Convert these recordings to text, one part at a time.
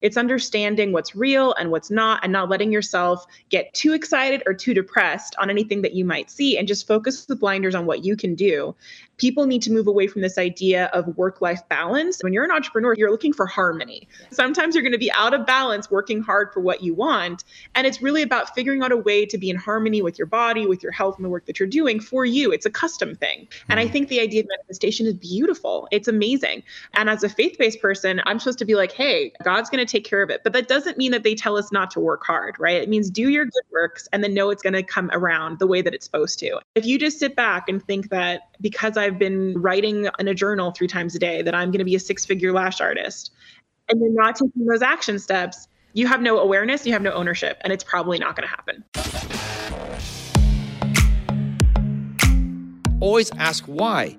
It's understanding what's real and what's not, and not letting yourself get too excited or too depressed on anything that you might see, and just focus the blinders on what you can do people need to move away from this idea of work life balance. When you're an entrepreneur, you're looking for harmony. Sometimes you're going to be out of balance working hard for what you want. And it's really about figuring out a way to be in harmony with your body, with your health, and the work that you're doing for you. It's a custom thing. And I mm-hmm. think the idea of manifestation is beautiful. It's amazing. And as a faith based person, I'm supposed to be like, hey, God's going to take care of it. But that doesn't mean that they tell us not to work hard, right? It means do your good works and then know it's going to come around the way that it's supposed to. If you just sit back and think that because I've been writing in a journal three times a day that I'm going to be a six figure lash artist. And you're not taking those action steps, you have no awareness, you have no ownership, and it's probably not going to happen. Always ask why.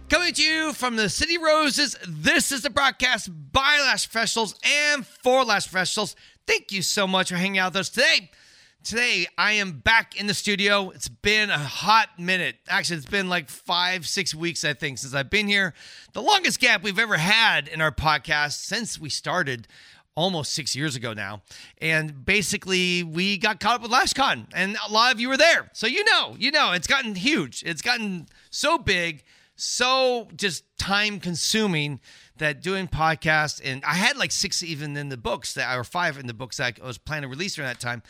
Coming to you from the City Roses, this is the broadcast by Lash Professionals and for Lash Professionals. Thank you so much for hanging out with us today. Today, I am back in the studio. It's been a hot minute. Actually, it's been like five, six weeks, I think, since I've been here. The longest gap we've ever had in our podcast since we started almost six years ago now. And basically, we got caught up with LashCon, and a lot of you were there. So you know, you know, it's gotten huge. It's gotten so big so just time consuming that doing podcasts and I had like six even in the books that or five in the books that I was planning to release during that time.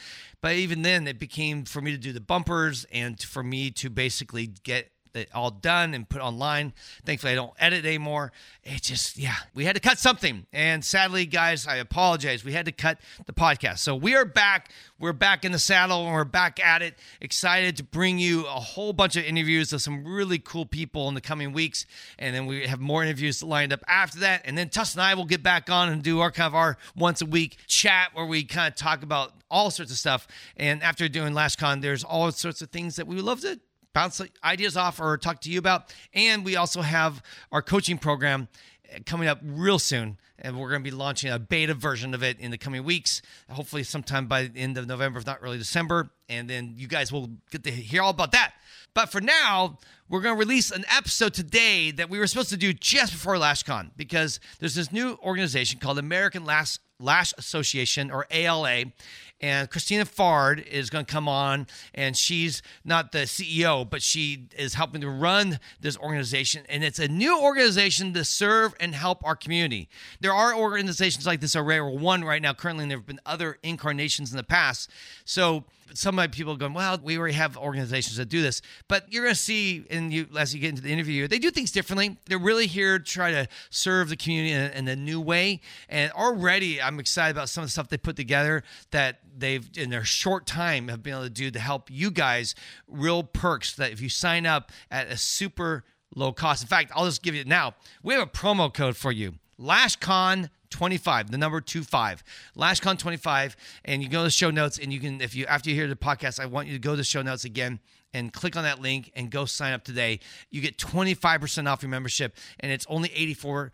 But even then it became for me to do the bumpers and for me to basically get it all done and put online. Thankfully, I don't edit anymore. It just, yeah, we had to cut something. And sadly, guys, I apologize. We had to cut the podcast. So we are back. We're back in the saddle and we're back at it. Excited to bring you a whole bunch of interviews of some really cool people in the coming weeks. And then we have more interviews lined up after that. And then Tuss and I will get back on and do our kind of our once a week chat where we kind of talk about all sorts of stuff. And after doing LashCon, there's all sorts of things that we would love to bounce ideas off or talk to you about. And we also have our coaching program uh, coming up real soon. And we're going to be launching a beta version of it in the coming weeks, hopefully sometime by the end of November, if not early December. And then you guys will get to hear all about that. But for now, we're going to release an episode today that we were supposed to do just before LashCon because there's this new organization called American Lash, Lash Association or ALA and Cristina Fard is going to come on, and she's not the CEO, but she is helping to run this organization, and it's a new organization to serve and help our community. There are organizations like this already, or one right now currently, and there have been other incarnations in the past. So some of my people going, well, we already have organizations that do this. But you're going to see, and you as you get into the interview, they do things differently. They're really here to try to serve the community in, in a new way. And already, I'm excited about some of the stuff they put together that they've in their short time have been able to do to help you guys real perks that if you sign up at a super low cost. In fact, I'll just give you now. We have a promo code for you. LashCon 25, the number two 25. LashCon 25. And you go to show notes and you can, if you, after you hear the podcast, I want you to go to show notes again and click on that link and go sign up today. You get 25% off your membership and it's only $84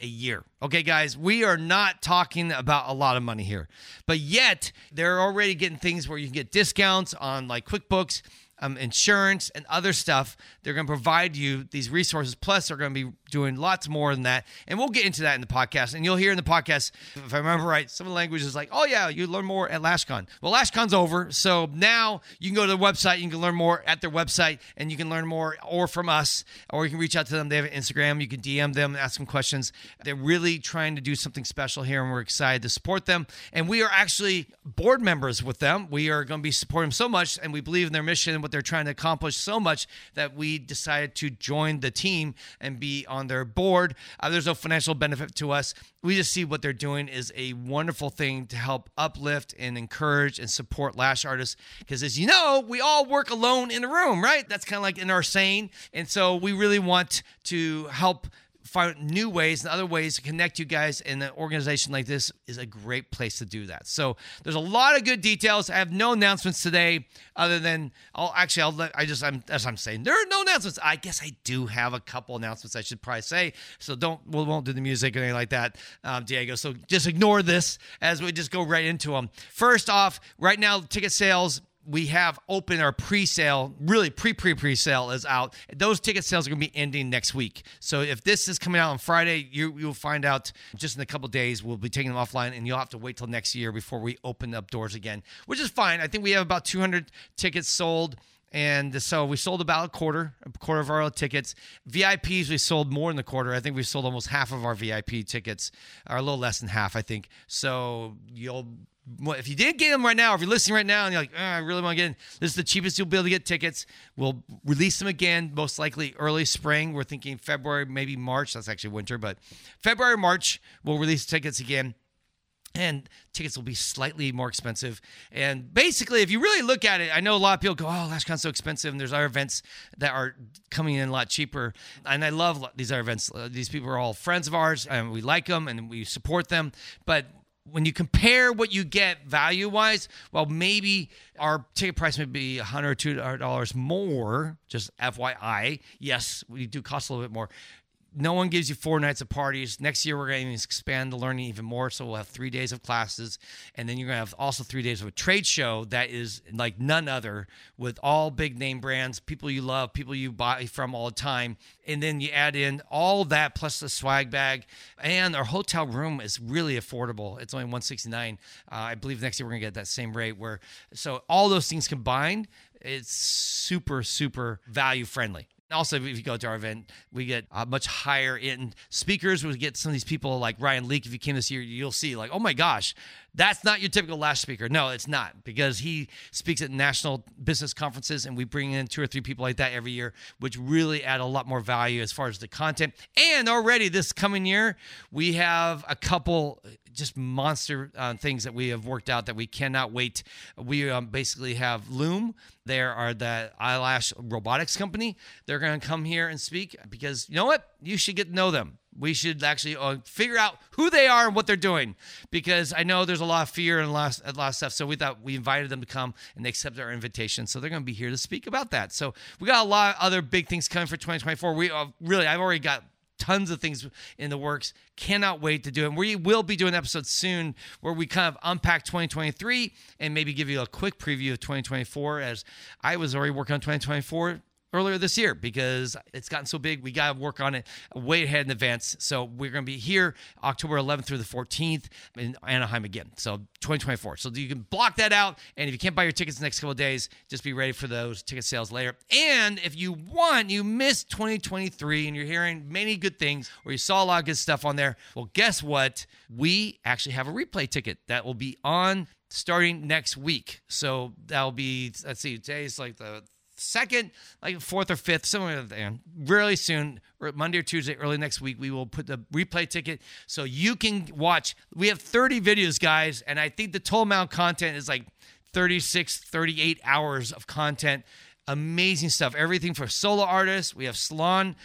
a year. Okay, guys, we are not talking about a lot of money here, but yet they're already getting things where you can get discounts on like QuickBooks um, insurance, and other stuff. They're going to provide you these resources. Plus, they're going to be doing lots more than that. And we'll get into that in the podcast. And you'll hear in the podcast, if I remember right, some of the language is like, oh, yeah, you learn more at LashCon. Well, LashCon's over. So now you can go to the website. You can learn more at their website and you can learn more or from us, or you can reach out to them. They have an Instagram. You can DM them, ask them questions. They're really trying to do something special here, and we're excited to support them. And we are actually board members with them. We are going to be supporting them so much, and we believe in their mission what they're trying to accomplish so much that we decided to join the team and be on their board. Uh, there's no financial benefit to us. We just see what they're doing is a wonderful thing to help uplift and encourage and support lash artists. Because as you know, we all work alone in a room, right? That's kind of like in our saying. And so we really want to help find new ways and other ways to connect you guys and an organization like this is a great place to do that. So there's a lot of good details. I have no announcements today other than i'll actually i'll let i just i'm as i'm saying. There are no announcements. I guess i do have a couple announcements i should probably say. So don't we won't do the music or anything like that um, diego. So just ignore this as we just go right into them first off right now ticket sales we have open our pre-sale really pre-pre pre-sale is out those ticket sales are going to be ending next week so if this is coming out on friday you, you'll find out just in a couple days we'll be taking them offline and you'll have to wait till next year before we open up doors again which is fine i think we have about 200 tickets sold and so we sold about a quarter, a quarter of our tickets. VIPs, we sold more than a quarter. I think we sold almost half of our VIP tickets, or a little less than half, I think. So you'll if you didn't get them right now, if you're listening right now and you're like, oh, I really want to get in, this is the cheapest you'll be able to get tickets. We'll release them again, most likely early spring. We're thinking February, maybe March. That's actually winter, but February, March, we'll release tickets again. And tickets will be slightly more expensive. And basically, if you really look at it, I know a lot of people go, "Oh, LashCon's so expensive," and there's other events that are coming in a lot cheaper. And I love these other events. These people are all friends of ours, and we like them and we support them. But when you compare what you get value wise, well, maybe our ticket price may be 100 or $200 more, just FYI. Yes, we do cost a little bit more no one gives you four nights of parties. Next year, we're going to expand the learning even more. So we'll have three days of classes. And then you're going to have also three days of a trade show that is like none other with all big name brands, people you love, people you buy from all the time. And then you add in all that plus the swag bag. And our hotel room is really affordable. It's only 169 uh, I believe next year we're going to get that same rate. Where So all those things combined, it's super, super value friendly also, if you go to our event, we get uh, much higher in speakers. We get some of these people like Ryan Leak. If you came this year, you'll see like, oh my gosh, that's not your typical lash speaker. No, it's not because he speaks at national business conferences, and we bring in two or three people like that every year, which really add a lot more value as far as the content. And already this coming year, we have a couple just monster uh, things that we have worked out that we cannot wait. We um, basically have Luum. There are the eyelash robotics company. They're going to come here and speak because you know what? You should get to know them. We should actually uh, figure out who they are and what they're doing because I know there's a lot of fear and a lot, a lot of stuff. So we thought we invited them to come and they accepted our invitation. So they're going to be here to speak about that. So we got a lot of other big things coming for 2024. We uh, really, I've already got tons of things in the works. Cannot wait to do it. We will be doing episodes soon where we kind of unpack 2023 and maybe give you a quick preview of 2024 as I was already working on 2024 earlier this year because it's gotten so big. We got to work on it way ahead in advance. So we're going to be here October 11th through the 14th in Anaheim again. So 2024. So you can block that out. And if you can't buy your tickets the next couple days, just be ready for those ticket sales later. And if you want, you missed 2023 and you're hearing many good things or you saw a lot of good stuff on there. Well, guess what? We actually have a replay ticket that will be on starting next week. So that'll be, let's see, today's like the second, like fourth or fifth, somewhere there. Really soon, Monday or Tuesday, early next week, we will put the replay ticket so you can watch. We have 30 videos, guys, and I think the total amount of content is like 36, 38 hours of content. Amazing stuff. Everything for solo artists. We have salon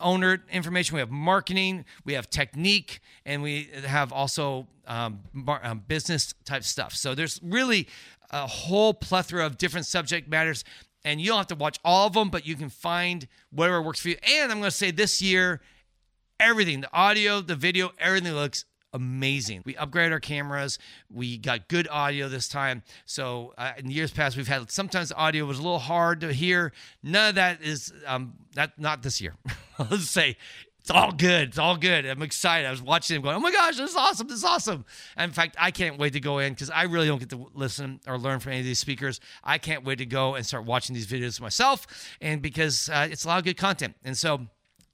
owner information. We have marketing. We have technique, and we have also um, um, business type stuff. So there's really a whole plethora of different subject matters and you don't have to watch all of them, but you can find whatever works for you. And I'm going to say this year, everything the audio, the video, everything looks amazing. We upgraded our cameras. We got good audio this time. So uh, in years past, we've had sometimes audio was a little hard to hear. None of that is um, that not this year. Let's say it's all good. It's all good. I'm excited. I was watching him going, oh my gosh, this is awesome. This is awesome. And in fact, I can't wait to go in because I really don't get to listen or learn from any of these speakers. I can't wait to go and start watching these videos myself. And because uh, it's a lot of good content. And so,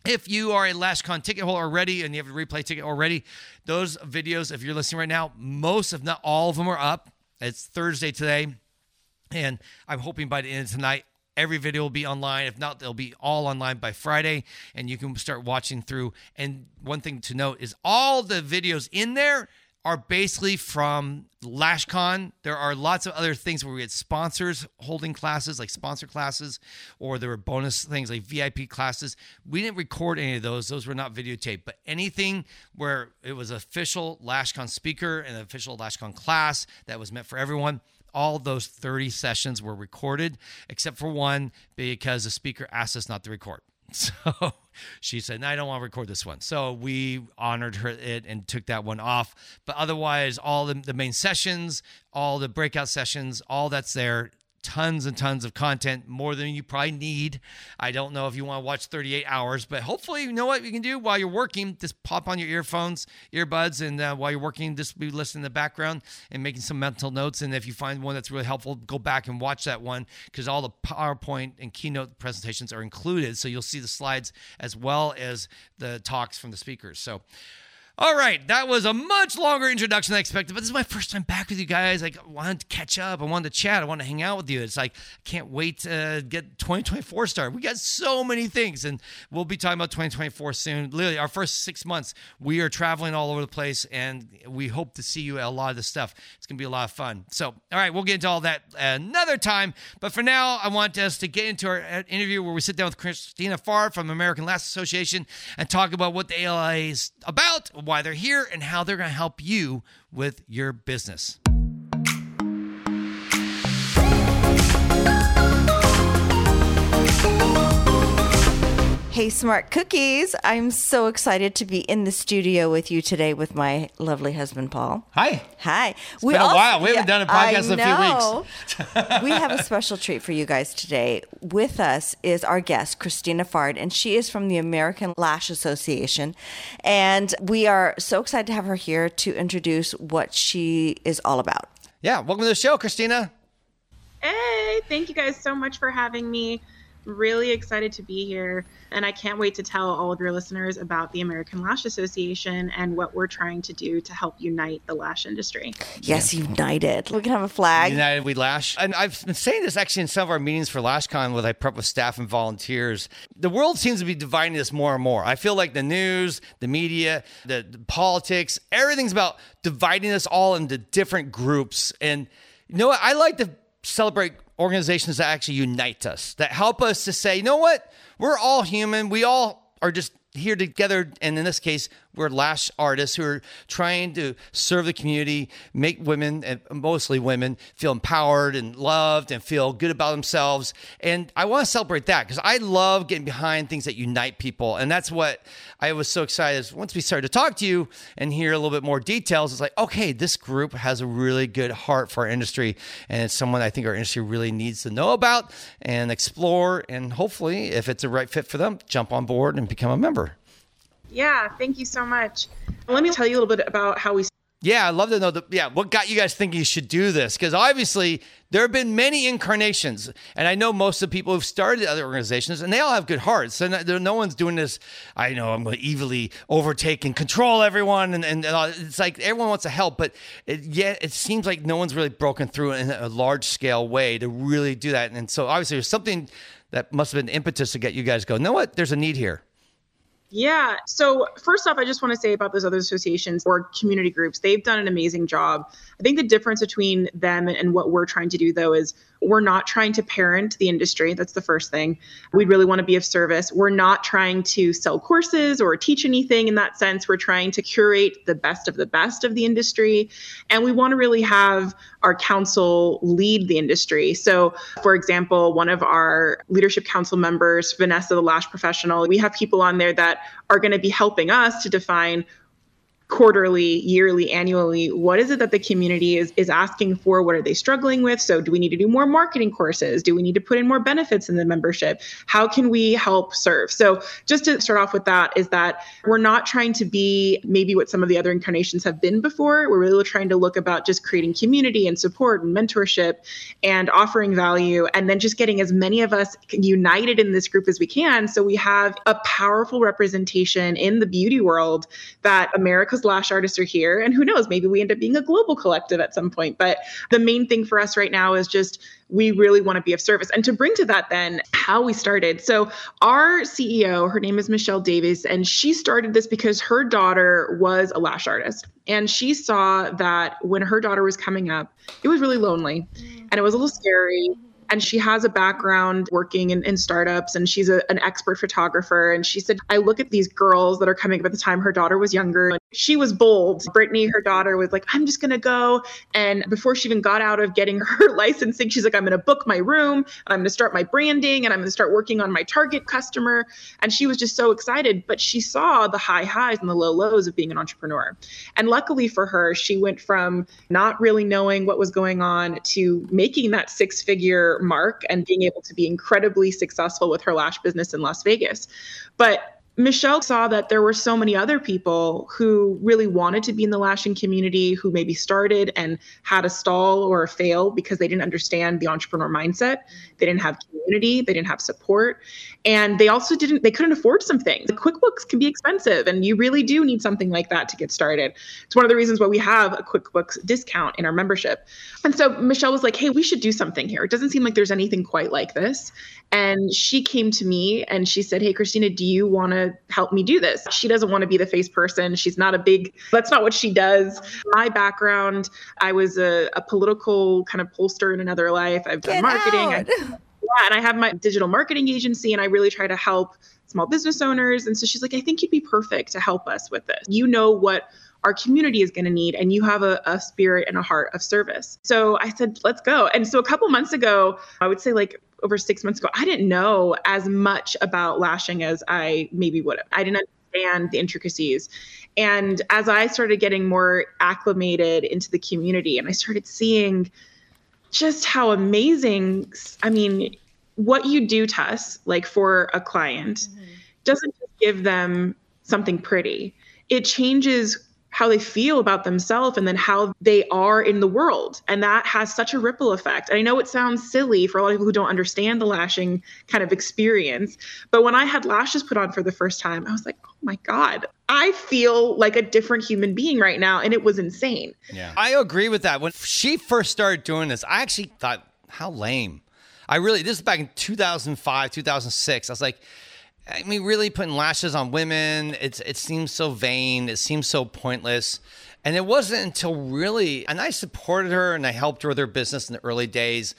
if you are a LashCon ticket holder already and you have a replay ticket already, those videos, if you're listening right now, most, if not all of them, are up. It's Thursday today. And I'm hoping by the end of tonight, Every video will be online. If not, they'll be all online by Friday, and you can start watching through. And one thing to note is all the videos in there are basically from LashCon. There are lots of other things where we had sponsors holding classes, like sponsor classes, or there were bonus things like VIP classes. We didn't record any of those; those were not videotaped. But anything where it was official LashCon speaker and official LashCon class that was meant for everyone, all those 30 sessions were recorded, except for one because the speaker asked us not to record. So she said, no, I don't want to record this one. So we honored her it and took that one off. But otherwise, all the, the main sessions, all the breakout sessions, all that's there tons and tons of content, more than you probably need. I don't know if you want to watch 38 hours, but hopefully, you know what you can do while you're working? Just pop on your earphones, earbuds, and uh, while you're working, just be listening in the background and making some mental notes. And if you find one that's really helpful, go back and watch that one because all the PowerPoint and keynote presentations are included. So you'll see the slides as well as the talks from the speakers. So, all right, that was a much longer introduction than I expected, but this is my first time back with you guys. I wanted to catch up. I wanted to chat. I wanted to hang out with you. It's like, I can't wait to get 2024 started. We got so many things, and we'll be talking about 2024 soon. Literally, our first six months, we are traveling all over the place, and we hope to see you at a lot of the stuff. It's going to be a lot of fun. So, all right, we'll get into all that another time. But for now, I want us to get into our uh, interview where we sit down with Cristina Fard from American Lash Association and talk about what the ALA is about why they're here, and how they're going to help you with your business. Hey, Smart Cookies. I'm so excited to be in the studio with you today with my lovely husband, Paul. Hi. Hi. It's we been also, a while. We haven't done a podcast in a few weeks. we have a special treat for you guys today. With us is our guest, Cristina Fard, and she is from the American Lash Association. And we are so excited to have her here to introduce what she is all about. Yeah. Welcome to the show, Cristina. Hey, thank you guys so much for having me really excited to be here. And I can't wait to tell all of your listeners about the American Lash Association and what we're trying to do to help unite the lash industry. Yes, united. We can have a flag. United We Lash. And I've been saying this actually in some of our meetings for LashCon with I prep with staff and volunteers. The world seems to be dividing us more and more. I feel like the news, the media, the, the politics, everything's about dividing us all into different groups. And you know what? I like to celebrate organizations that actually unite us, that help us to say, you know what? We're all human. We all are just here together. And in this case, we're lash artists who are trying to serve the community, make women and mostly women feel empowered and loved and feel good about themselves. And I want to celebrate that because I love getting behind things that unite people. And that's what I was so excited is once we started to talk to you and hear a little bit more details. It's like, okay, this group has a really good heart for our industry. And it's someone I think our industry really needs to know about and explore. And hopefully, if it's a right fit for them, jump on board and become a member. Yeah, thank you so much. Let me tell you a little bit about how we. Yeah, I'd love to know the yeah what got you guys thinking you should do this because obviously there have been many incarnations, and I know most of the people who've started other organizations, and they all have good hearts. And no, no one's doing this. I know I'm going to evilly overtake and control everyone, and, and, and it's like everyone wants to help, but it, yet it seems like no one's really broken through in a large scale way to really do that. And so obviously there's something that must have been impetus to get you guys go. You know what? There's a need here. Yeah. So, first off, I just want to say about those other associations or community groups, they've done an amazing job. I think the difference between them and what we're trying to do, though, is we're not trying to parent the industry. That's the first thing. We really want to be of service. We're not trying to sell courses or teach anything in that sense. We're trying to curate the best of the best of the industry. And we want to really have our council lead the industry. So, for example, one of our leadership council members, Vanessa, the lash professional, we have people on there that are going to be helping us to define quarterly, yearly, annually, what is it that the community is is asking for? What are they struggling with? So do we need to do more marketing courses? Do we need to put in more benefits in the membership? How can we help serve? So just to start off with that is that we're not trying to be maybe what some of the other incarnations have been before. We're really trying to look about just creating community and support and mentorship and offering value and then just getting as many of us united in this group as we can so we have a powerful representation in the beauty world that America's lash artists are here. And who knows, maybe we end up being a global collective at some point. But the main thing for us right now is just we really want to be of service. And to bring to that, then, how we started. So, our CEO, her name is Michelle Davis, and she started this because her daughter was a lash artist. And she saw that when her daughter was coming up, it was really lonely and it was a little scary and she has a background working in, in startups and she's a, an expert photographer. And she said i look at these girls that are coming up at the time her daughter was younger. And she was bold. Brittany her daughter was like i'm just going to go. And before she even got out of getting her licensing she's like i'm going to book my room and i'm going to start my branding and i'm going to start working on my target customer. And she was just so excited but she saw the high highs and the low lows of being an entrepreneur. And luckily for her she went from not really knowing what was going on to making that six figure mark and being able to be incredibly successful with her lash business in Las Vegas. But Michelle saw that there were so many other people who really wanted to be in the lashing community who maybe started and had a stall or a fail because they didn't understand the entrepreneur mindset. They didn't have community, they didn't have support, and they also didn't they couldn't afford some things. The QuickBooks can be expensive and you really do need something like that to get started. It's one of the reasons why we have a QuickBooks discount in our membership. And so Michelle was like, "Hey, we should do something here. It doesn't seem like there's anything quite like this." And she came to me and she said, Hey, Cristina, do you want to help me do this? She doesn't want to be the face person. She's not a big, that's not what she does. My background, I was a, a political kind of pollster in another life. I've done Get marketing. Yeah, and I have my digital marketing agency and I really try to help small business owners. And so she's like, I think you'd be perfect to help us with this. You know what our community is going to need and you have a, a, spirit and a heart of service. So i said let's go. And so a couple months ago i would say like over six months ago i didn't know as much about lashing as i maybe would have. I didn't understand the intricacies. And as i started getting more acclimated into the community and i started seeing just how amazing i mean what you do to us like for a client mm-hmm. doesn't just give them something pretty it changes how they feel about themselves and then how they are in the world. And that has such a ripple effect. And I know it sounds silly for a lot of people who don't understand the lashing kind of experience. But when I had lashes put on for the first time, I was like, oh my God, I feel like a different human being right now. And it was insane. Yeah. I agree with that. When she first started doing this, I actually thought, how lame. I really, this is back in 2005, 2006. I was like, I mean, really putting lashes on women, it's it seems so vain. It seems so pointless. And it wasn't until really, and I supported her and I helped her with her business in the early days,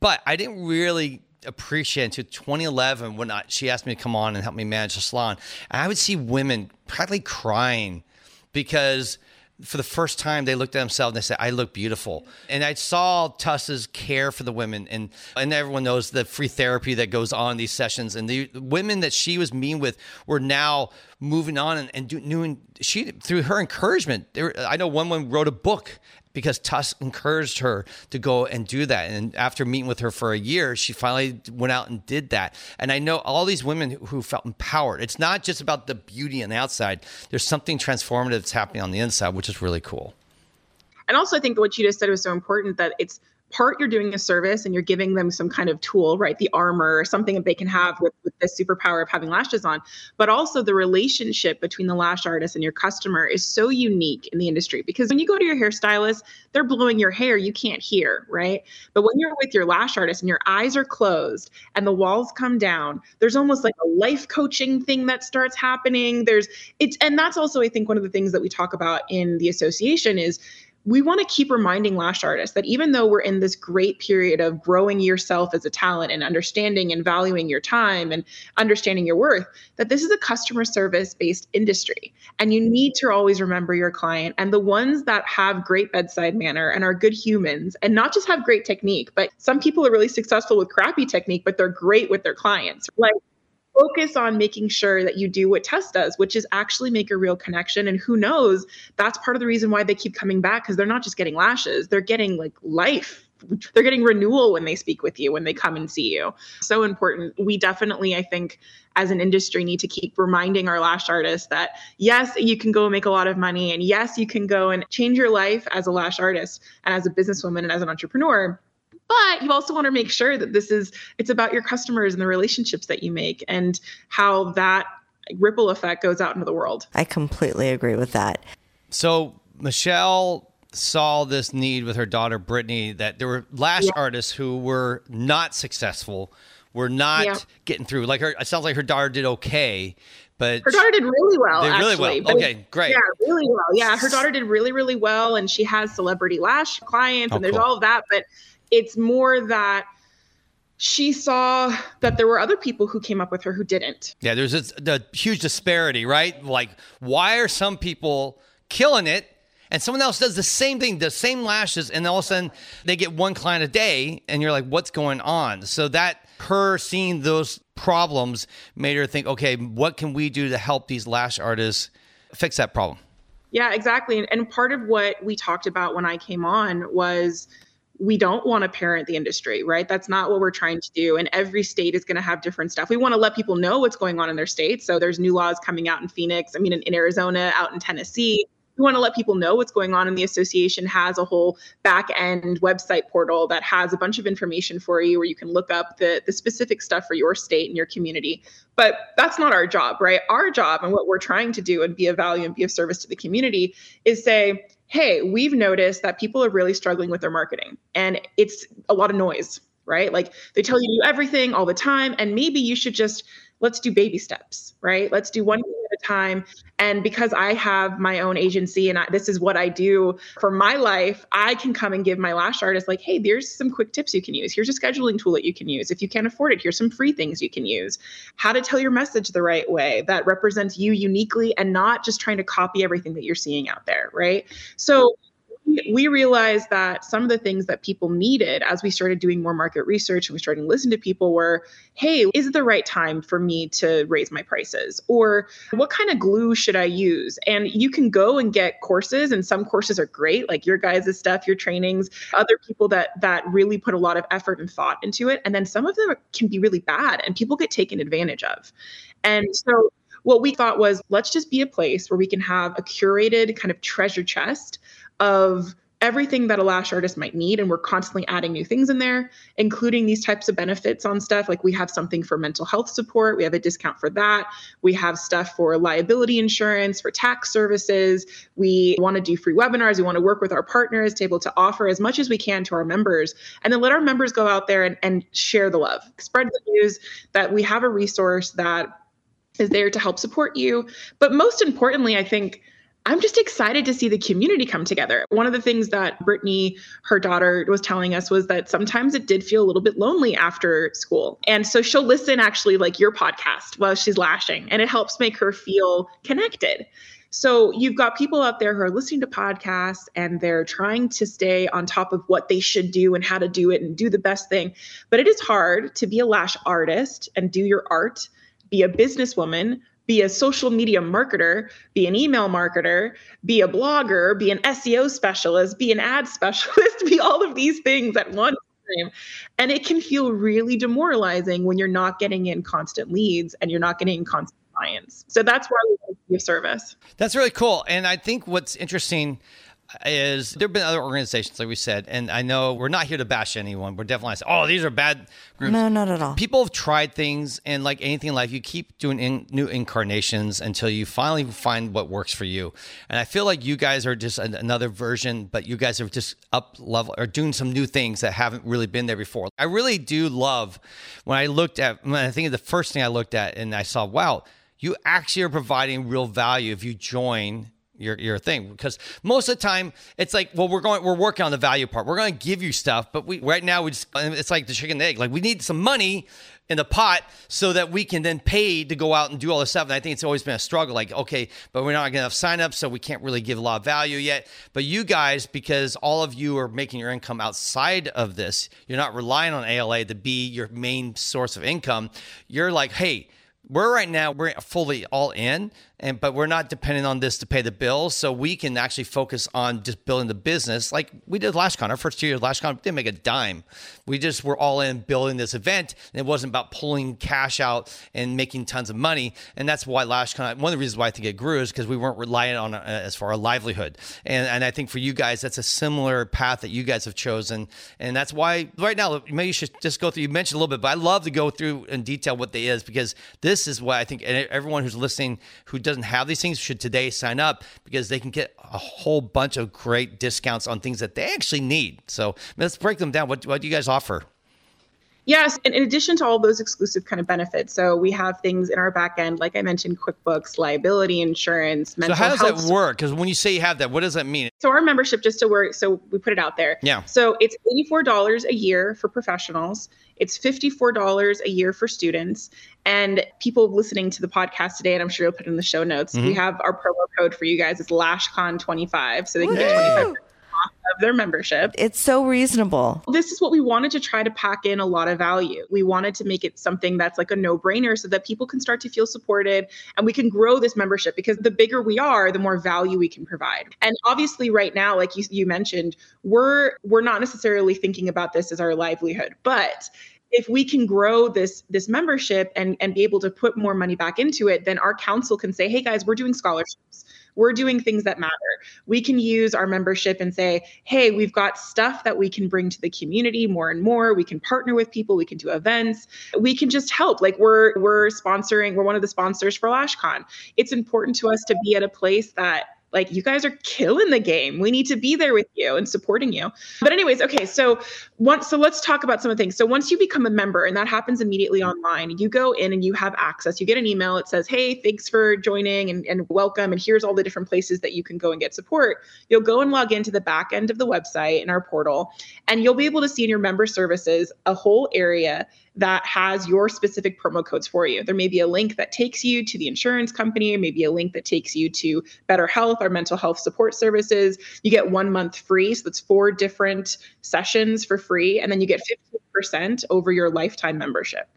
but I didn't really appreciate until 2011 when I, she asked me to come on and help me manage the salon. And I would see women practically crying because for the first time they looked at themselves and they said i look beautiful. And i saw tuss's care for the women and and everyone knows the free therapy that goes on in these sessions. And the women that she was meeting with were now moving on and, and doing she through her encouragement there, i know one woman wrote a book because Tuss encouraged her to go and do that. And after meeting with her for a year, she finally went out and did that. And I know all these women who felt empowered. It's not just about the beauty on the outside, there's something transformative that's happening on the inside, which is really cool. And also, I think what you just said was so important that it's part you're doing a service and you're giving them some kind of tool, right? The armor or something that they can have with, with this superpower of having lashes on. But also the relationship between the lash artist and your customer is so unique in the industry because when you go to your hairstylist, they're blowing your hair, you can't hear, right? But when you're with your lash artist and your eyes are closed and the walls come down, there's almost like a life coaching thing that starts happening. There's it's and that's also I think one of the things that we talk about in the association is we want to keep reminding lash artists that even though we're in this great period of growing yourself as a talent and understanding and valuing your time and understanding your worth, that this is a customer service based industry. And you need to always remember your client and the ones that have great bedside manner and are good humans and not just have great technique, but some people are really successful with crappy technique, but they're great with their clients. Like focus on making sure that you do what Tess does, which is actually make a real connection. And who knows, that's part of the reason why they keep coming back because they're not just getting lashes, they're getting like life. They're getting renewal when they speak with you when they come and see you. So important. We definitely i think as an industry need to keep reminding our lash artists that yes you can go make a lot of money and yes you can go and change your life as a lash artist and as a businesswoman and as an entrepreneur but you also want to make sure that this is it's about your customers and the relationships that you make and how that ripple effect goes out into the world i completely agree with that so michelle saw this need with her daughter brittany that there were lash yeah. artists who were not successful were not yeah. getting through like her it sounds like her daughter did okay but her daughter did really well. Did really actually. well. Okay, great. Yeah, really well. Yeah, her daughter did really, really well, and she has celebrity lash clients, oh, and there's cool. all of that. But it's more that she saw that there were other people who came up with her who didn't. Yeah, there's a, the huge disparity, right? Like, why are some people killing it and someone else does the same thing, the same lashes, and all of a sudden they get one client a day, and you're like, what's going on? So that her seeing those problems made her think, okay, what can we do to help these lash artists fix that problem? Yeah, exactly. And part of what we talked about when I came on was we don't want to parent the industry, right? That's not what we're trying to do. And every state is going to have different stuff. We want to let people know what's going on in their state. So there's new laws coming out in Phoenix, I mean, in, in Arizona, out in Tennessee we want to let people know what's going on and the association has a whole back end website portal that has a bunch of information for you where you can look up the, the specific stuff for your state and your community but that's not our job right our job and what we're trying to do and be of value and be of service to the community is say hey we've noticed that people are really struggling with their marketing and it's a lot of noise right like they tell you to do everything all the time and maybe you should just let's do baby steps, right? Let's do one thing at a time. And because I have my own agency and I, this is what I do for my life, I can come and give my lash artist, like, hey, there's some quick tips you can use. Here's a scheduling tool that you can use. If you can't afford it, here's some free things you can use. How to tell your message the right way that represents you uniquely and not just trying to copy everything that you're seeing out there, right? So, we realized that some of the things that people needed as we started doing more market research and we started to listen to people were hey is it the right time for me to raise my prices? Or what kind of glue should i use? And you can go and get courses and some courses are great like your guys' stuff your trainings other people that that really put a lot of effort and thought into it. And then some of them can be really bad and people get taken advantage of. And so what we thought was let's just be a place where we can have a curated kind of treasure chest of everything that a lash artist might need and we're constantly adding new things in there including these types of benefits on stuff. Like we have something for mental health support we have a discount for that we have stuff for liability insurance for tax services we want to do free webinars we want to work with our partners to be able to offer as much as we can to our members and then let our members go out there and, and share the love spread the news that we have a resource that is there to help support you. But most importantly i think I'm just excited to see the community come together. One of the things that Brittany, her daughter, was telling us was that sometimes it did feel a little bit lonely after school. And so she'll listen actually like your podcast while she's lashing, and it helps make her feel connected. So you've got people out there who are listening to podcasts and they're trying to stay on top of what they should do and how to do it and do the best thing. But it is hard to be a lash artist and do your art, be a businesswoman be a social media marketer, be an email marketer, be a blogger, be an SEO specialist, be an ad specialist, be all of these things at time. And it can feel really demoralizing when you're not getting in constant leads and you're not getting constant clients. So that's why we to service. That's really cool. And I think what's interesting is there have been other organizations, like we said, and I know we're not here to bash anyone. We're definitely saying, oh, these are bad groups. No, not at all. People have tried things, and like anything in life, you keep doing in, new incarnations until you finally find what works for you. And I feel like you guys are just another version, but you guys are just up level or doing some new things that haven't really been there before. I really do love when I looked at, when I think of the first thing I looked at, and I saw, wow, you actually are providing real value if you join your your thing. Because most of the time it's like well we're going we're working on the value part. We're going to give you stuff but we right now we just it's like the chicken and egg. Like we need some money in the pot so that we can then pay to go out and do all this stuff. And I think it's always been a struggle like okay but we're not to have signups so we can't really give a lot of value yet. But you guys because all of you are making your income outside of this you're not relying on ALA to be your main source of income. You're like hey we're right now we're fully all in and but we're not dependent on this to pay the bills so we can actually focus on just building the business. Like we did LashCon our first two years LashCon didn't make a dime. We just were all in building this event. And it wasn't about pulling cash out and making tons of money. And that's why LashCon one of the reasons why I think it grew is because we weren't reliant on uh, as far our livelihood. And and I think for you guys that's a similar path that you guys have chosen. And that's why right now maybe you should just go through you mentioned a little bit but I love to go through in detail what they is because this is what I think everyone who's listening who doesn't have these things should today sign up because they can get a whole bunch of great discounts on things that they actually need. So let's break them down. What, what do you guys offer? Yes, and in addition to all those exclusive kind of benefits, so we have things in our back end, like I mentioned, QuickBooks, liability insurance, mental So how does health that work? Because when you say you have that, what does that mean? So our membership, just to work, so we put it out there. Yeah. So it's eighty-four dollars a year for professionals. It's fifty-four dollars a year for students. And people listening to the podcast today, and I'm sure you'll put in the show notes. Mm-hmm. We have our promo code for you guys. It's LashCon25, so they can get twenty-five of their membership. It's so reasonable. This is what we wanted to try to pack in a lot of value. We wanted to make it something that's like a no brainer so that people can start to feel supported and we can grow this membership because the bigger we are, the more value we can provide. And obviously right now, like you, you mentioned, we're we're not necessarily thinking about this as our livelihood, but if we can grow this this membership and and be able to put more money back into it then our council can say hey guys we're doing scholarships we're doing things that matter. We can use our membership and say, hey, we've got stuff that we can bring to the community more and more. We can partner with people, we can do events, we can just help. Like we're we're sponsoring, we're one of the sponsors for LashCon. It's important to us to be at a place that like you guys are killing the game. We need to be there with you and supporting you. But anyways okay so once so let's talk about some of the things. So once you become a member and that happens immediately online you go in and you have access. You get an email it says hey thanks for joining and, and welcome and here's all the different places that you can go and get support. You'll go and log into the back end of the website in our portal and you'll be able to see in your member services a whole area that has your specific promo codes for you. There may be a link that takes you to the insurance company, maybe a link that takes you to BetterHelp, or mental health support services. You get one month free. So that's four different sessions for free. And then you get 15% over your lifetime membership.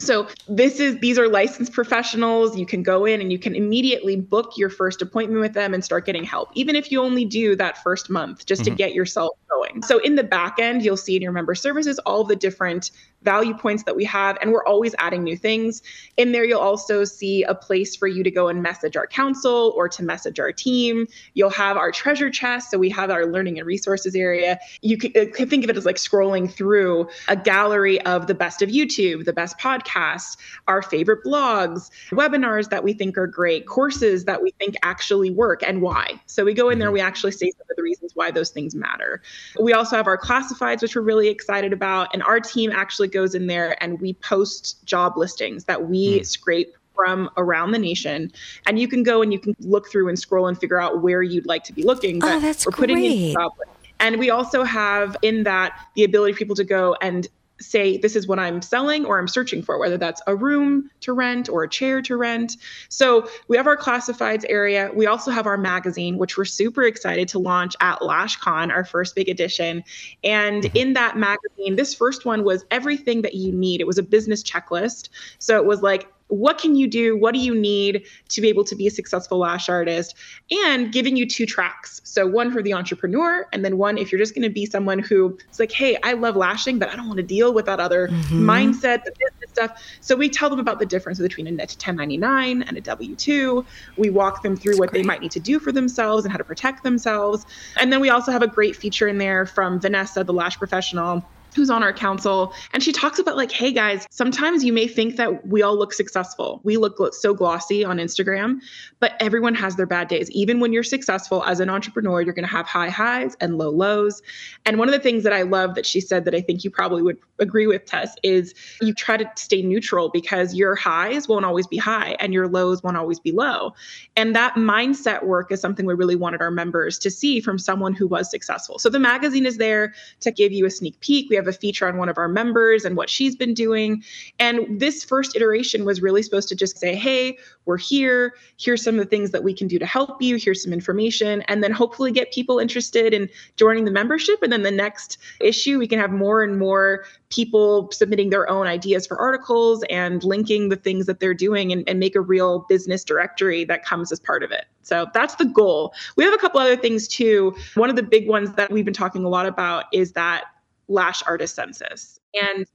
So this is these are licensed professionals. You can go in and you can immediately book your first appointment with them and start getting help, even if you only do that first month just mm-hmm. to get yourself going. So in the back end, you'll see in your member services all the different value points that we have, and we're always adding new things. In there, you'll also see a place for you to go and message our council or to message our team. You'll have our treasure chest. So we have our learning and resources area. You can, uh, think of it as like scrolling through a gallery of the best of YouTube, the best podcasts, our favorite blogs, webinars that we think are great, courses that we think actually work, and why. So we go in there, mm-hmm. we actually say some of the reasons why those things matter. We also have our classifieds, which we're really excited about, and our team actually goes in there and we post job listings that we mm. scrape from around the nation and you can go and you can look through and scroll and figure out where you'd like to be looking but oh, that's we're putting great. in job and we also have in that the ability for people to go and say this is what I'm selling or I'm searching for, whether that's a room to rent or a chair to rent. So we have our classifieds area. We also have our magazine, which we're super excited to launch at LashCon, our first big edition. And mm-hmm. in that magazine, this first one was everything that you need. It was a business checklist. So it was like what can you do? What do you need to be able to be a successful lash artist? And giving you two tracks. So one for the entrepreneur, and then one if you're just going to be someone who is like, hey, I love lashing, but I don't want to deal with that other mm-hmm. mindset, the business stuff. So we tell them about the difference between a 1099 and a W 2. We walk them through That's what great. they might need to do for themselves and how to protect themselves. And then we also have a great feature in there from Vanessa, the lash professional who's on our council and she talks about like hey guys sometimes you may think that we all look successful. We look so glossy on instagram but everyone has their bad days. Even when you're successful as an entrepreneur you're going to have high highs and low lows. And one of the things that i love that she said that i think you probably would agree with tess is you try to stay neutral because your highs won't always be high and your lows won't always be low. And that mindset work is something we really wanted our members to see from someone who was successful. So the magazine is there to give you a sneak peek. We have a feature on one of our members and what she's been doing. And this first iteration was really supposed to just say, hey, we're here. Here's some of the things that we can do to help you. Here's some information. And then hopefully get people interested in joining the membership. And then the next issue, we can have more and more people submitting their own ideas for articles and linking the things that they're doing and, and make a real business directory that comes as part of it. So that's the goal. We have a couple other things too. One of the big ones that we've been talking a lot about is that Lash Artist Census. And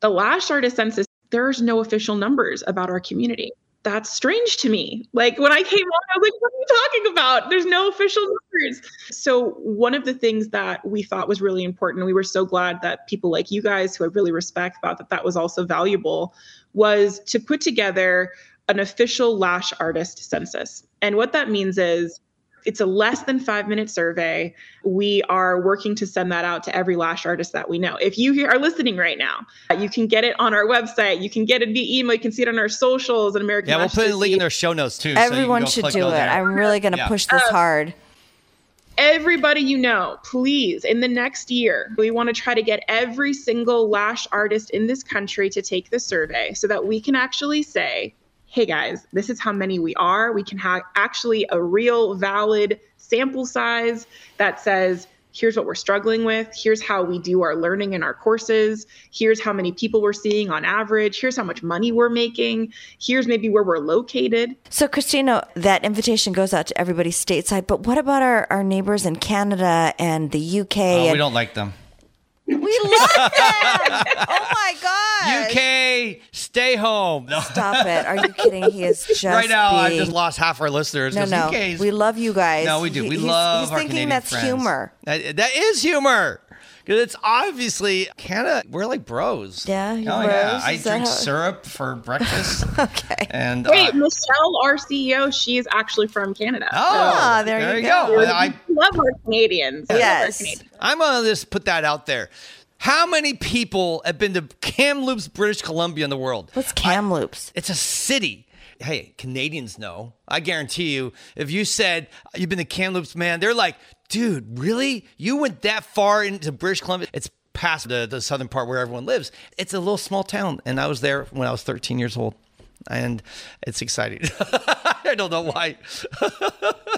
the Lash Artist Census, there's no official numbers about our community. That's strange to me. Like when I came on, I was like, what are you talking about? There's no official numbers. So, one of the things that we thought was really important, we were so glad that people like you guys, who I really respect, thought that that was also valuable, was to put together an official lash artist census. And what that means is it's a less than five minute survey. We are working to send that out to every lash artist that we know. If you are listening right now, you can get it on our website. You can get it via email. You can see it on our socials and American. Yeah, Lash we'll put a link in their show notes too. so you can Everyone go should do it. there. I'm really going to Yeah. push this uh, hard. everybody you know, please, in the next year, we want to try to get every single lash artist in this country to take the survey so that we can actually say, hey guys, this is how many we are. We can have actually a real valid sample size that says, here's what we're struggling with. Here's how we do our learning in our courses. Here's how many people we're seeing on average. Here's how much money we're making. Here's maybe where we're located. So, Cristina, that invitation goes out to everybody stateside, but what about our, our neighbors in Canada and the UK? Oh, uh, and we don't like them. We love them! oh my God. UK, stay home. No. Stop it. Are you kidding? He is just. right now, I've just lost half our listeners. No, 'cause no. UK's We love you guys. No, we do. We He- he's- love he's our thinking Canadian that's friends. humor. That, that is humor. Because it's obviously Canada. We're like bros. Yeah, Oh you're yeah. bros? I drink how- syrup for breakfast. Okay. and Wait, uh, Michelle, our CEO, she is actually from Canada. oh, Ah, there you go. I, we love our Canadians. We love our Yes. Canadians. I'm gonna just put that out there. How many people have been to Kamloops, British Columbia, in the world? What's Kamloops? It's a city. Hey, Canadians know. I guarantee you, if you said you've been to Kamloops, man, they're like, dude, really? You went that far into British Columbia? It's past the, the southern part where everyone lives. It's a little small town. And I was there when I was 13 years old. And it's exciting. I don't know why.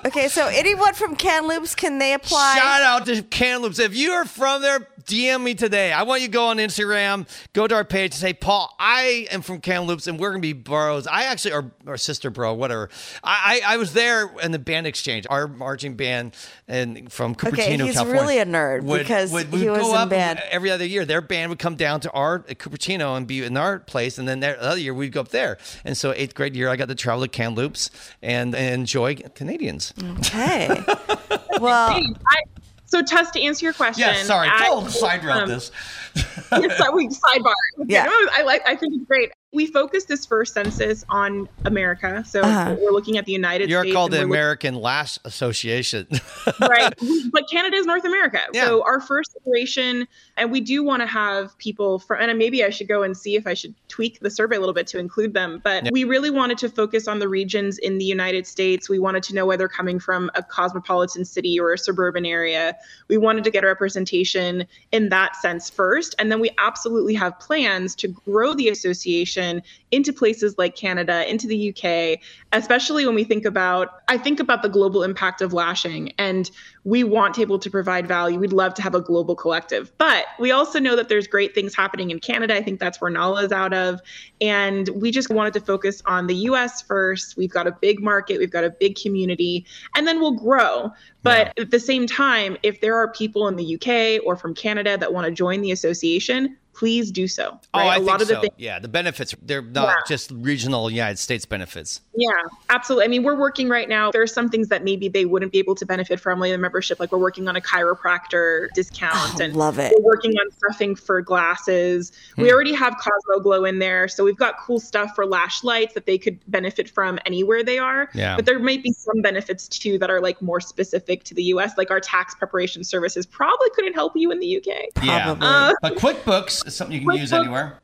Okay, so anyone from Kamloops, can they apply? Shout out to Kamloops. If you are from there, DM me today. I want you to go on Instagram, go to our page, and say, Paul, I am from Kamloops, and we're gonna be bros. I actually, or, or sister bro, whatever. I, I I was there in the band exchange, our marching band, and from Cupertino, Okay, he's California. really a nerd because we he would was go in up band. every other year. Their band would come down to our at Cupertino and be in our place, and then the other year we'd go up there. And so eighth grade year, I got to travel to Kamloops and, and enjoy Canadians. Okay. well, Hey, I, so, Tess, to answer your question. Yeah, sorry. I- Don't side route um, this. yes, we sidebar. Yeah. I like. I think it's great. We focused this first census on America, so Uh-huh. we're looking at the United States. You're called the and we're American Lash Association. right? But Canada is North America, Yeah. so our first iteration, and we do want to have people from. And maybe I should go and see if I should tweak the survey a little bit to include them. But Yeah. we really wanted to focus on the regions in the United States. We wanted to know whether coming from a cosmopolitan city or a suburban area. We wanted to get a representation in that sense first, and then we absolutely have plans to grow the association into places like Canada, into the UK, especially when we think about I think about the global impact of lashing and we want to be able to provide value. We'd love to have a global collective. But we also know that there's great things happening in Canada. I think that's where Nala is out of. And we just wanted to focus on the US first. We've got a big market, we've got a big community, and then we'll grow. But at the same time, if there are people in the UK or from Canada that want to join the association, please do so. Oh, right? I a think lot of the so. things yeah, the benefits, they're not Yeah. just regional United States benefits. Yeah, absolutely. I mean, we're working right now. There are some things that maybe they wouldn't be able to benefit from like the membership. Like we're working on a chiropractor discount Oh, and love it. we're working on stuffing for glasses. Hmm. We already have Cosmo Glow in there. So we've got cool stuff for lash lights that they could benefit from anywhere they are. Yeah. But there might be some benefits too that are like more specific to the US. Like our tax preparation services probably couldn't help you in the UK. Yeah. Probably. Uh, But QuickBooks is something you can use anywhere.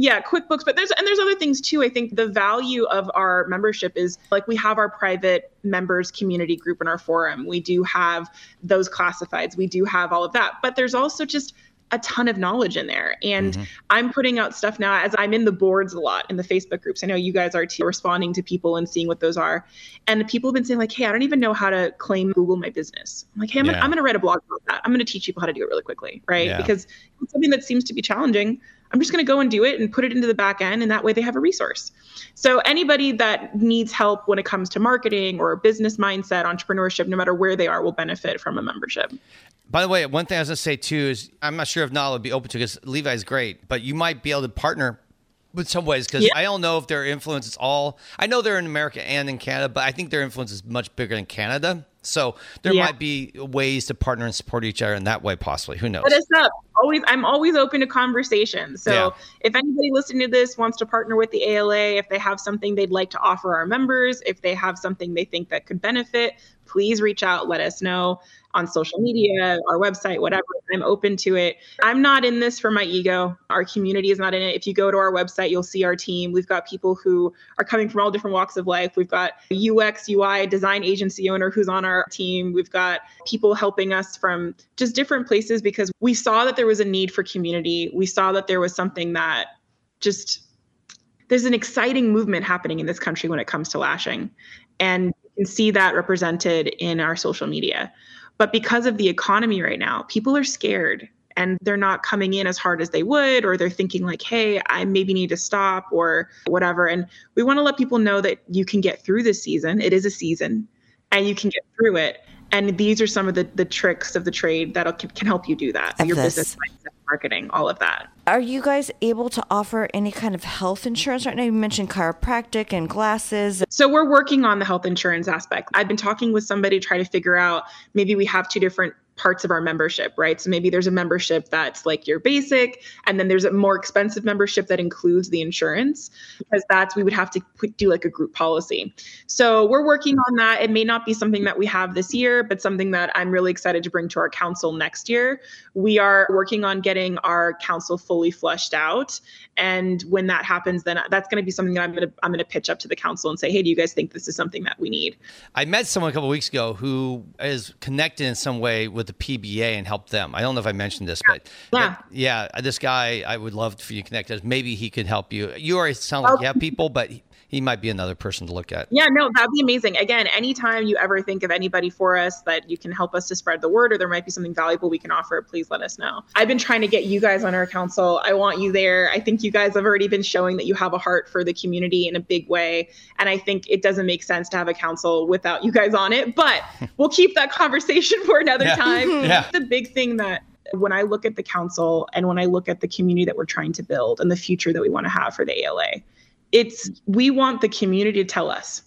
Yeah, QuickBooks, but there's and there's other things too. I think the value of our membership is like we have our private members community group in our forum. We do have those classifieds. We do have all of that. But there's also just a ton of knowledge in there. And mm-hmm. I'm putting out stuff now as I'm in the boards a lot in the Facebook groups. I know you guys are too, responding to people and seeing what those are. And people have been saying, like, hey, I don't even know how to claim Google my business. I'm like, hey, I'm, yeah. I'm gonna write a blog about that. I'm gonna teach people how to do it really quickly, right? Yeah. Because it's something that seems to be challenging. I'm just going to go and do it and put it into the back end, and that way they have a resource. So, anybody that needs help when it comes to marketing or business mindset, entrepreneurship, no matter where they are, will benefit from a membership. By the way, one thing I was going to say too is I'm not sure if Nala would be open to because Levi's great, but you might be able to partner with some ways because yeah. I don't know if their influence is all. I know they're in America and in Canada, but I think their influence is much bigger in Canada. So there yeah. might be ways to partner and support each other in that way, possibly. Who knows? But it's up. Always, I'm always open to conversation. So yeah. if anybody listening to this wants to partner with the ALA, if they have something they'd like to offer our members, if they have something they think that could benefit, please reach out. Let us know on social media, our website, whatever. I'm open to it. I'm not in this for my ego. Our community is not in it. If you go to our website, you'll see our team. We've got people who are coming from all different walks of life. We've got UX, UI, design agency owner who's on our team. We've got people helping us from just different places because we saw that there was a need for community. We saw that there was something that just there's an exciting movement happening in this country when it comes to lashing. And you can see that represented in our social media. But because of the economy right now, people are scared and they're not coming in as hard as they would, or they're thinking, like, hey, I maybe need to stop or whatever. And we want to let people know that you can get through this season. It is a season and you can get through it. And these are some of the, the tricks of the trade that can, can help you do that. Your this. business mindset, marketing, all of that. Are you guys able to offer any kind of health insurance right now? You mentioned chiropractic and glasses. So we're working on the health insurance aspect. I've been talking with somebody to try to figure out maybe we have two different parts of our membership, right? So maybe there's a membership that's like your basic, and then there's a more expensive membership that includes the insurance, because that's we would have to put, do like a group policy. So we're working on that. It may not be something that we have this year, but something that I'm really excited to bring to our council next year. We are working on getting our council fully fleshed out, and when that happens, then that's going to be something that I'm going to I'm going to pitch up to the council and say, hey, do you guys think this is something that we need? I met someone a couple weeks ago who is connected in some way with the PBA and help them. I don't know if I mentioned this, but yeah, but, yeah, this guy I would love for you to connect us. Maybe he could help you. You already sound like you have people, but he might be another person to look at. Yeah, no, that'd be amazing. Again, anytime you ever think of anybody for us that you can help us to spread the word or there might be something valuable we can offer, please let us know. I've been trying to get you guys on our council. I want you there. I think you guys have already been showing that you have a heart for the community in a big way. And I think it doesn't make sense to have a council without you guys on it, but we'll keep that conversation for another yeah. time. yeah. The big thing that when I look at the council and when I look at the community that we're trying to build and the future that we want to have for the ALA, it's we want the community to tell us,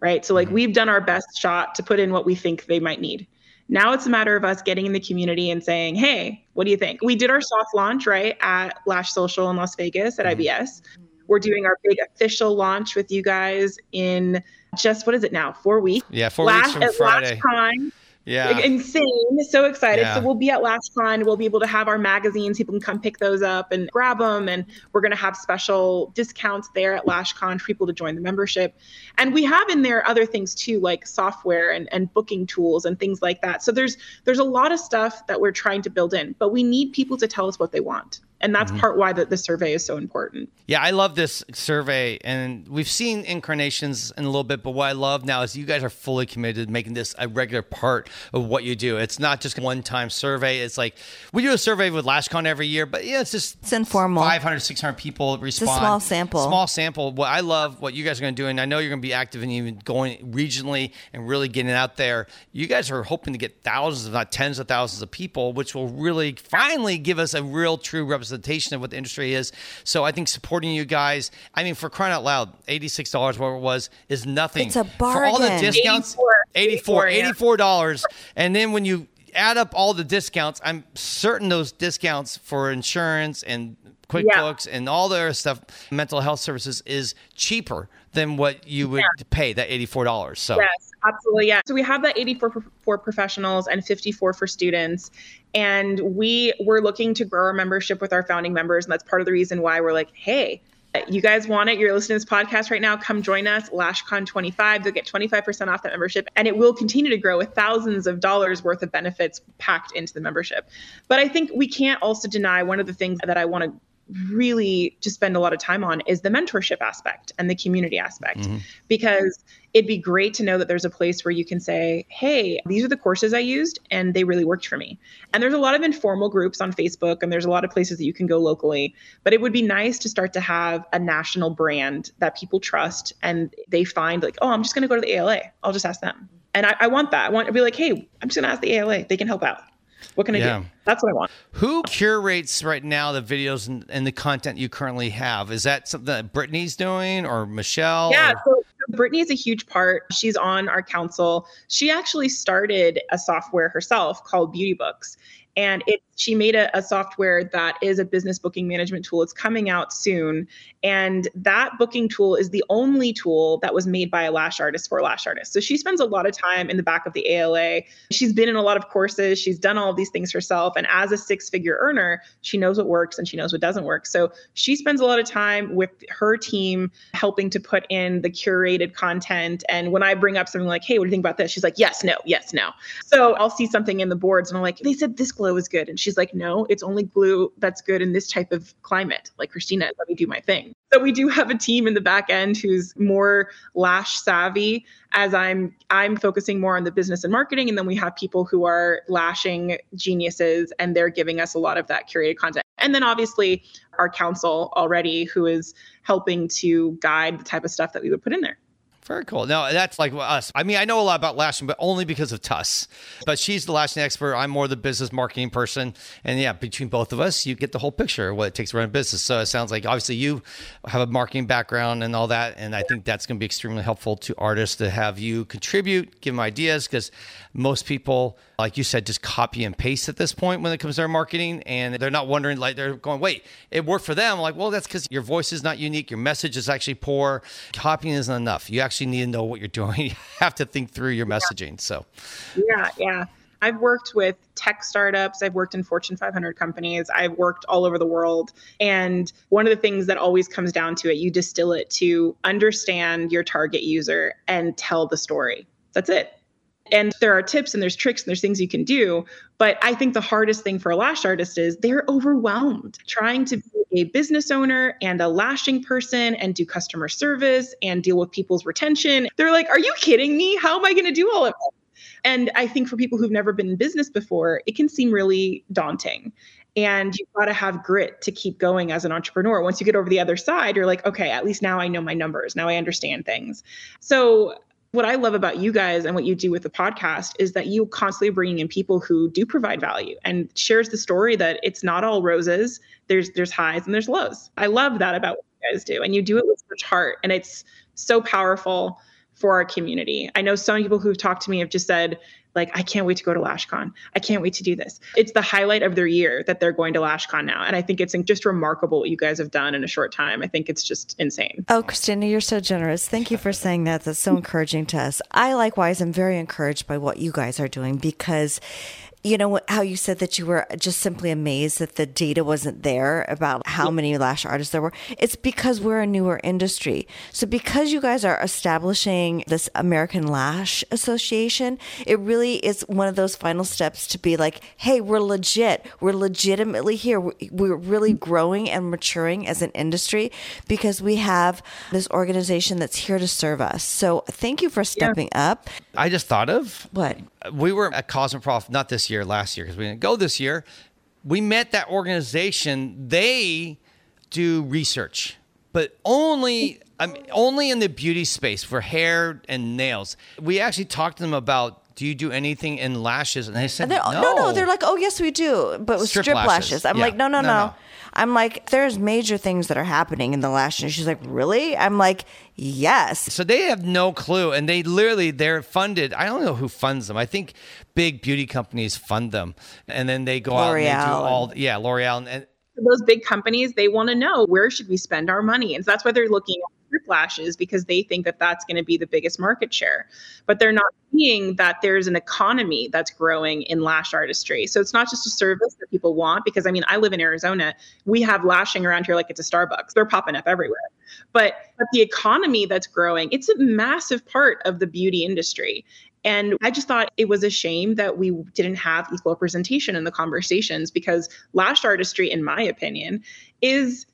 right? So like mm-hmm. we've done our best shot to put in what we think they might need. Now it's a matter of us getting in the community and saying, "Hey, what do you think?" We did our soft launch right at Lash Social in Las Vegas at mm-hmm. IBS. We're doing our big official launch with you guys in just what is it now? Four weeks. Yeah, four weeks from Friday. Time, yeah. Like, insane. So excited. Yeah. So we'll be at LashCon. We'll be able to have our magazines. People can come pick those up and grab them. And we're going to have special discounts there at LashCon for people to join the membership. And we have in there other things too, like software and, and booking tools and things like that. So there's there's a lot of stuff that we're trying to build in, but we need people to tell us what they want and that's mm-hmm. part why the, the survey is so important. Yeah i love this survey and we've seen incarnations in a little bit but what i love now is you guys are fully committed to making this a regular part of what you do. It's not just one time survey. It's like we do a survey with lashcon every year but yeah it's just it's informal. 500 600 people respond it's a small sample. Small sample. What i love what you guys are going to do and i know you're going to be active and even going regionally and really getting out there you guys are hoping to get thousands if not tens of thousands of people which will really finally give us a real true representation representation of what the industry is. So I think supporting you guys, I mean, for crying out loud, $86, whatever it was, is nothing. It's a bargain. For all the discounts, 84 $84, $84. And then when you add up all the discounts, I'm certain those discounts for insurance and QuickBooks yeah. and all the other stuff, mental health services is cheaper than what you would yeah. pay that $84. So yes, absolutely. Yeah. So we have that 84 for professionals and 54 for students. And we were looking to grow our membership with our founding members. And that's part of the reason why we're like, hey, You guys want it? You're listening to this podcast right now. Come join us, LashCon 25. You'll get 25% off that membership, and it will continue to grow with thousands of dollars worth of benefits packed into the membership. But I think we can't also deny one of the things that I want to really just spend a lot of time on is the mentorship aspect and the community aspect. Mm-hmm. because it'd be great to know that there's a place where you can say hey these are the courses i used and they really worked for me. And there's a lot of informal groups on facebook and there's a lot of places that you can go locally but it would be nice to start to have a national brand that people trust and they find like oh i'm just going to go to the ala i'll just ask them. And I, I want that. I want to be like hey i'm just going to ask the ala they can help out what can I yeah. do? That's what I want. Who curates right now the videos and, and, the content you currently have? Is that something that Brittany's doing or Michelle? Yeah, or- so, so Brittany is a huge part. She's on our council. She actually started a software herself called Beauty Books and it she made a, a, software that is a business booking management tool. It's coming out soon. And that booking tool is the only tool that was made by a lash artist for lash artists. So she spends a lot of time in the back of the ala she's been in a lot of courses. She's done all of these things herself. And as a six figure earner she knows what works and she knows what doesn't work. So she spends a lot of time with her team helping to put in the curated content. And when i bring up something like hey what do you think about this? She's like yes no yes no. So i'll see something in the boards and i'm like they said this glow is good. And she's like, no, it's only glue that's good in this type of climate. Like, Cristina, let me do my thing. So we do have a team in the back end who's more lash savvy as I'm I'm focusing more on the business and marketing. And then we have people who are lashing geniuses and they're giving us a lot of that curated content. And then obviously our council already who is helping to guide the type of stuff that we would put in there. Very cool. No, that's like us. I mean, I know a lot about lashing, but only because of Tuss. But she's the lashing expert. I'm more the business marketing person. And yeah, between both of us, you get the whole picture of what it takes to run a business. So it sounds like obviously you have a marketing background and all that. And I think that's going to be extremely helpful to artists to have you contribute, give them ideas, because most people, like you said, just copy and paste at this point when it comes to their marketing. And they're not wondering, like, they're going, wait, it worked for them. Like, well, that's because your voice is not unique. Your message is actually poor. Copying isn't enough. You actually need to know what you're doing. You have to think through your messaging. So, yeah, yeah. I've worked with tech startups. I've worked in Fortune 500 companies. I've worked all over the world. And one of the things that always comes down to it, you distill it to understand your target user and tell the story. That's it. And there are tips and there's tricks and there's things you can do. But I think the hardest thing for a lash artist is they're overwhelmed trying to be a business owner and a lashing person and do customer service and deal with people's retention. They're like, are you kidding me? How am I going to do all of that? And I think for people who've never been in business before, it can seem really daunting. And you've got to have grit to keep going as an entrepreneur. Once you get over the other side, you're like, okay, at least now I know my numbers. Now I understand things. So what I love about you guys and what you do with the podcast is that you constantly bringing in people who do provide value and shares the story that it's not all roses. There's there's highs and there's lows. I love that about what you guys do, and you do it with such heart, and it's so powerful for our community. I know some people who've talked to me have just said, like, I can't wait to go to LashCon. I can't wait to do this. It's the highlight of their year that they're going to LashCon now. And I think it's just remarkable what you guys have done in a short time. I think it's just insane. Oh, Cristina, you're so generous. Thank you for saying that. That's so encouraging to us. I likewise am very encouraged by what you guys are doing because you know how you said that you were just simply amazed that the data wasn't there about how many lash artists there were? It's because we're a newer industry. So because you guys are establishing this american lash association it really is one of those final steps to be like hey we're legit. We're legitimately here. We're really growing and maturing as an industry because we have this organization that's here to serve us. So thank you for stepping yeah. up. I just thought of what? We were at Cosmoprof not this year, last year because we didn't go this year. We met that organization. They do research, but only I mean, only in the beauty space for hair and nails. We actually talked to them about do you do anything in lashes? And they said, no. no. No, They're like, oh, yes, we do. But with strip, strip lashes. lashes. I'm yeah. like, no, no, no, no. I'm like, there's major things that are happening in the lash. And she's like, really? I'm like, yes. So they have no clue. And they literally, they're funded. I don't know who funds them. I think big beauty companies fund them. And then they go L'Oreal out and they do all, yeah, L'Oreal. And, and those big companies, they want to know where should we spend our money. And so that's why they're looking at strip lashes because they think that that's going to be the biggest market share. But they're not seeing that there's an economy that's growing in lash artistry. So it's not just a service that people want, because I mean, I live in Arizona. We have lashing around here like it's a Starbucks. They're popping up everywhere. But, but the economy that's growing, it's a massive part of the beauty industry. And I just thought it was a shame that we didn't have equal representation in the conversations because lash artistry, in my opinion, is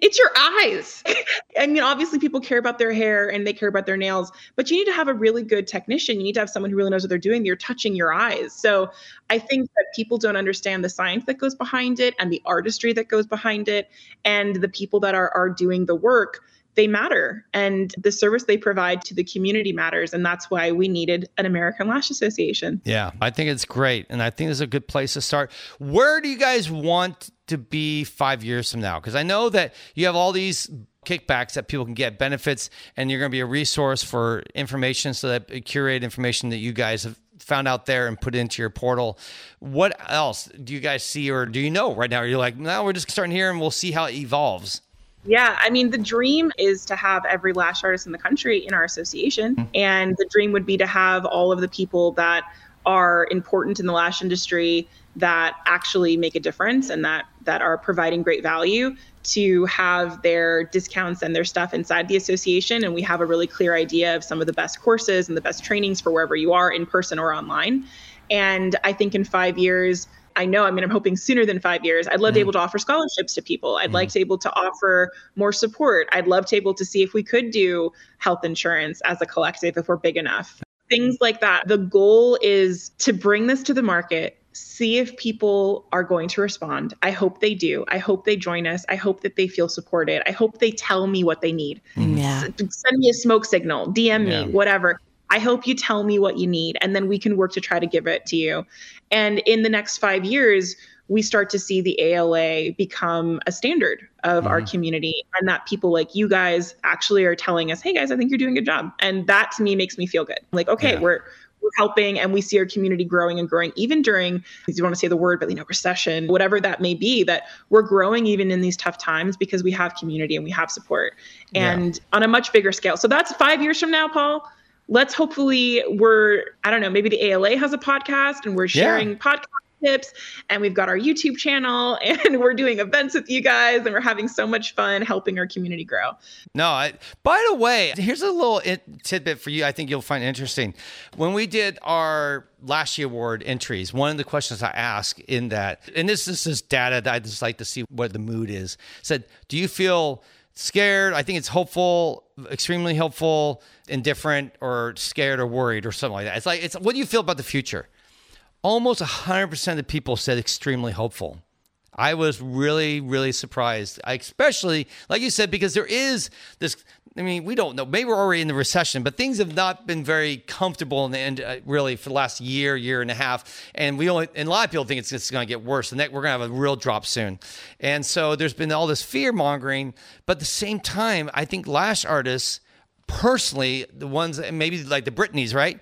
it's your eyes. I mean, obviously, people care about their hair and they care about their nails, but you need to have a really good technician. You need to have someone who really knows what they're doing. You're touching your eyes. So I think that people don't understand the science that goes behind it and the artistry that goes behind it. And the people that are, are doing the work they matter and the service they provide to the community matters and that's why we needed an american lash association. Yeah i think it's great and i think it's a good place to start. Where do you guys want to be five years from now? Because i know that you have all these kickbacks that people can get benefits and you're going to be a resource for information so that curated information that you guys have found out there and put into your portal. What else do you guys see or do you know right now? You're like no we're just starting here and we'll see how it evolves yeah, I mean, the dream is to have every lash artist in the country in our association. Mm-hmm. And the dream would be to have all of the people that are important in the lash industry that actually make a difference and that that are providing great value to have their discounts and their stuff inside the association and we have a really clear idea of some of the best courses and the best trainings for wherever you are in person or online and i think in 5 years I know, I mean, I'm hoping sooner than five years. I'd love mm. to be able to offer scholarships to people. I'd mm. like to be able to offer more support. I'd love to be able to see if we could do health insurance as a collective if we're big enough. Things like that. The goal is to bring this to the market, see if people are going to respond. I hope they do. I hope they join us. I hope that they feel supported. I hope they tell me what they need. Yeah. send me a smoke signal, DM yeah. me, whatever. I hope you tell me what you need, and then we can work to try to give it to you. And in the next five years, we start to see the ALA become a standard of mm-hmm. our community, and that people like you guys actually are telling us, "Hey guys, I think you're doing a good job," and that to me makes me feel good. Like, okay, yeah. we're we're helping and we see our community growing and growing even during you want to say the word but you know recession whatever that may be that we're growing even in these tough times because we have community and we have support and yeah. on a much bigger scale so that's five years from now paul let's hopefully we're I don't know maybe the ALA has a podcast and we're sharing yeah. podcast tips and we've got our YouTube channel and we're doing events with you guys and we're having so much fun helping our community grow. No, I, by the way, here's a little tidbit for you I think you'll find interesting. When we did our last year award entries, one of the questions I asked in that, and this, this is data that I just like to see what the mood is, said, do you feel scared. I think it's hopeful, extremely hopeful, indifferent, or scared or worried or something like that. It's like, it's what do you feel about the future? Almost 100% of people said extremely hopeful. I was really, really surprised, I, especially like you said, because there is this I mean, we don't know. Maybe we're already in the recession, but things have not been very comfortable in the end, uh, really, for the last year, year and a half. And we only, and a lot of people think it's, it's going to get worse, and that we're going to have a real drop soon. And so there's been all this fear mongering, but at the same time, I think lash artists, personally, the ones maybe like the Britneys, right?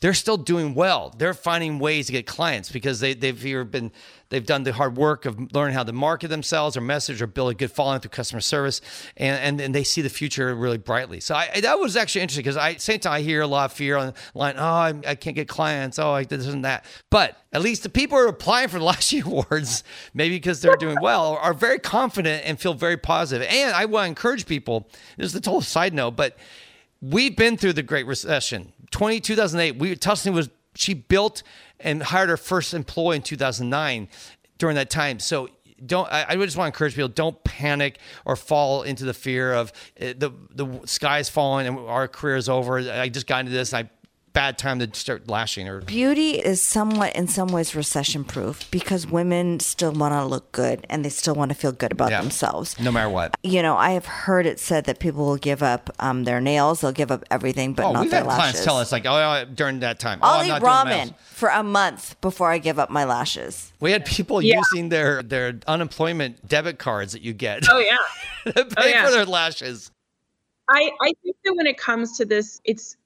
They're still doing well. They're finding ways to get clients because they, they've either been They've done the hard work of learning how to market themselves or message or build a good following through customer service, and and, and they see the future really brightly. So I, that was actually interesting because I same time I hear a lot of fear on the line. Oh, I, I can't get clients. Oh, I this and that. But at least the people who are applying for the last year awards, maybe because they're doing well, are very confident and feel very positive. And I want to encourage people. This is a total side note, but we've been through the Great Recession. 20, 2008, we Tustin was she built and hired her first employee in 2009 during that time. So don't I, I just want to encourage people don't panic or fall into the fear of uh, the the is falling and our career is over. I just got into this. I bad time to start lashing or beauty is somewhat in some ways recession proof because women still want to look good and they still want to feel good about yeah. themselves. No matter what. You know i have heard it said that people will give up um, their nails they'll give up everything but oh, not we've their had lashes. clients tell us like oh during that time. I'll oh, eat ramen for a month before i give up my lashes. We had people yeah. using their their unemployment debit cards that you get. Oh yeah. To pay oh, yeah. for their lashes. I, I think that when it comes to this, it's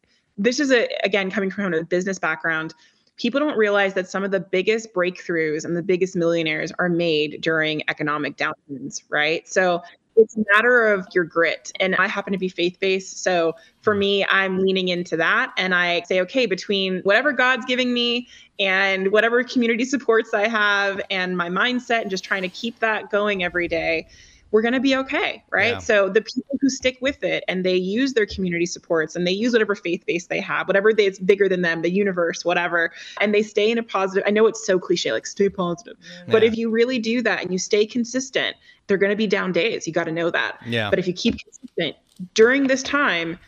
this is a again coming from a business background people don't realize that some of the biggest breakthroughs and the biggest millionaires are made during economic downturns right so it's a matter of your grit. And I happen to be faith based. So for me, I'm leaning into that. And I say, okay, between whatever God's giving me and whatever community supports I have and my mindset and just trying to keep that going every day, we're going to be okay. Right. Yeah. So the people who stick with it and they use their community supports and they use whatever faith base they have, whatever they, it's bigger than them, the universe, whatever, and they stay in a positive. I know it's so cliche, like stay positive, yeah. but if you really do that and you stay consistent, they're going to be down days. You got to know that. Yeah. But if you keep consistent during this time,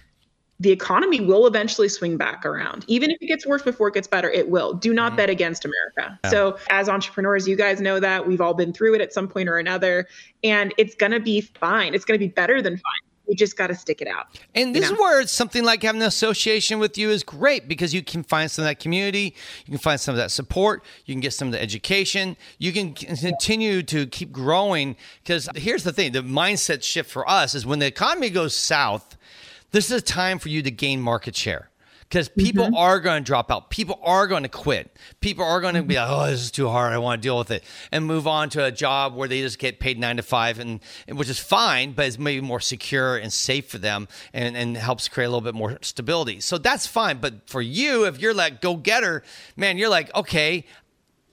the economy will eventually swing back around. Even if it gets worse before it gets better, it will. Do not mm-hmm. bet against America. Yeah. So, as entrepreneurs, you guys know that we've all been through it at some point or another, and it's going to be fine. It's going to be better than fine we just got to stick it out. And this know? is where something like having an association with you is great because you can find some of that community, you can find some of that support, you can get some of the education, you can continue to keep growing. Because here's the thing the mindset shift for us is when the economy goes south, this is a time for you to gain market share because people mm-hmm. are going to drop out. People are going to quit. People are going to be like, oh, this is too hard. I want to deal with it and move on to a job where they just get paid nine to five, and, and which is fine, but it's maybe more secure and safe for them and, and helps create a little bit more stability. So that's fine. But for you, if you're like go getter, man, you're like, okay,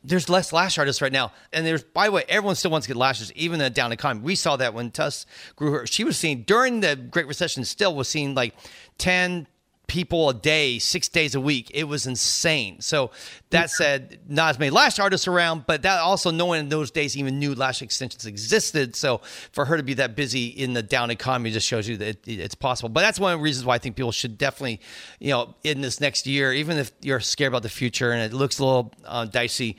there's less lash artists right now. And there's, by the way, everyone still wants to get lashes, even in a down economy. We saw that when Tuss grew her. She was seeing during the Great Recession, still was seeing like 10, people a day, six days a week. It was insane. So that said, not as many lash artists around, but that also no one in those days even knew lash extensions existed. So for her to be that busy in the down economy just shows you that it, it's possible. But that's one of the reasons why I think people should definitely, you know, in this next year, even if you're scared about the future and it looks a little uh, dicey,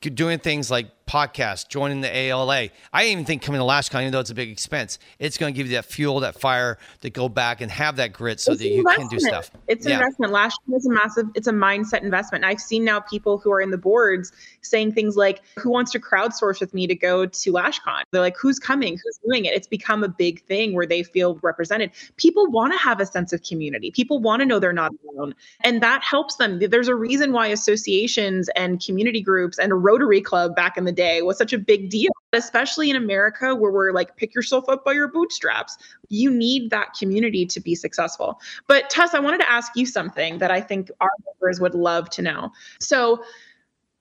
doing things like podcast, joining the ALA. I even think coming to LashCon, even though it's a big expense, it's going to give you that fuel, that fire to go back and have that grit so it's that you investment. can do stuff. It's an yeah. investment. LashCon is a massive, it's a mindset investment. I've seen now people who are in the boards saying things like, who wants to crowdsource with me to go to LashCon? They're like, who's coming? Who's doing it? It's become a big thing where they feel represented. People want to have a sense of community. People want to know they're not alone. And that helps them. There's a reason why associations and community groups and a Rotary Club back in the day was such a big deal, especially in America where we're like, pick yourself up by your bootstraps. You need that community to be successful. But Tess, I wanted to ask you something that I think our members would love to know. So,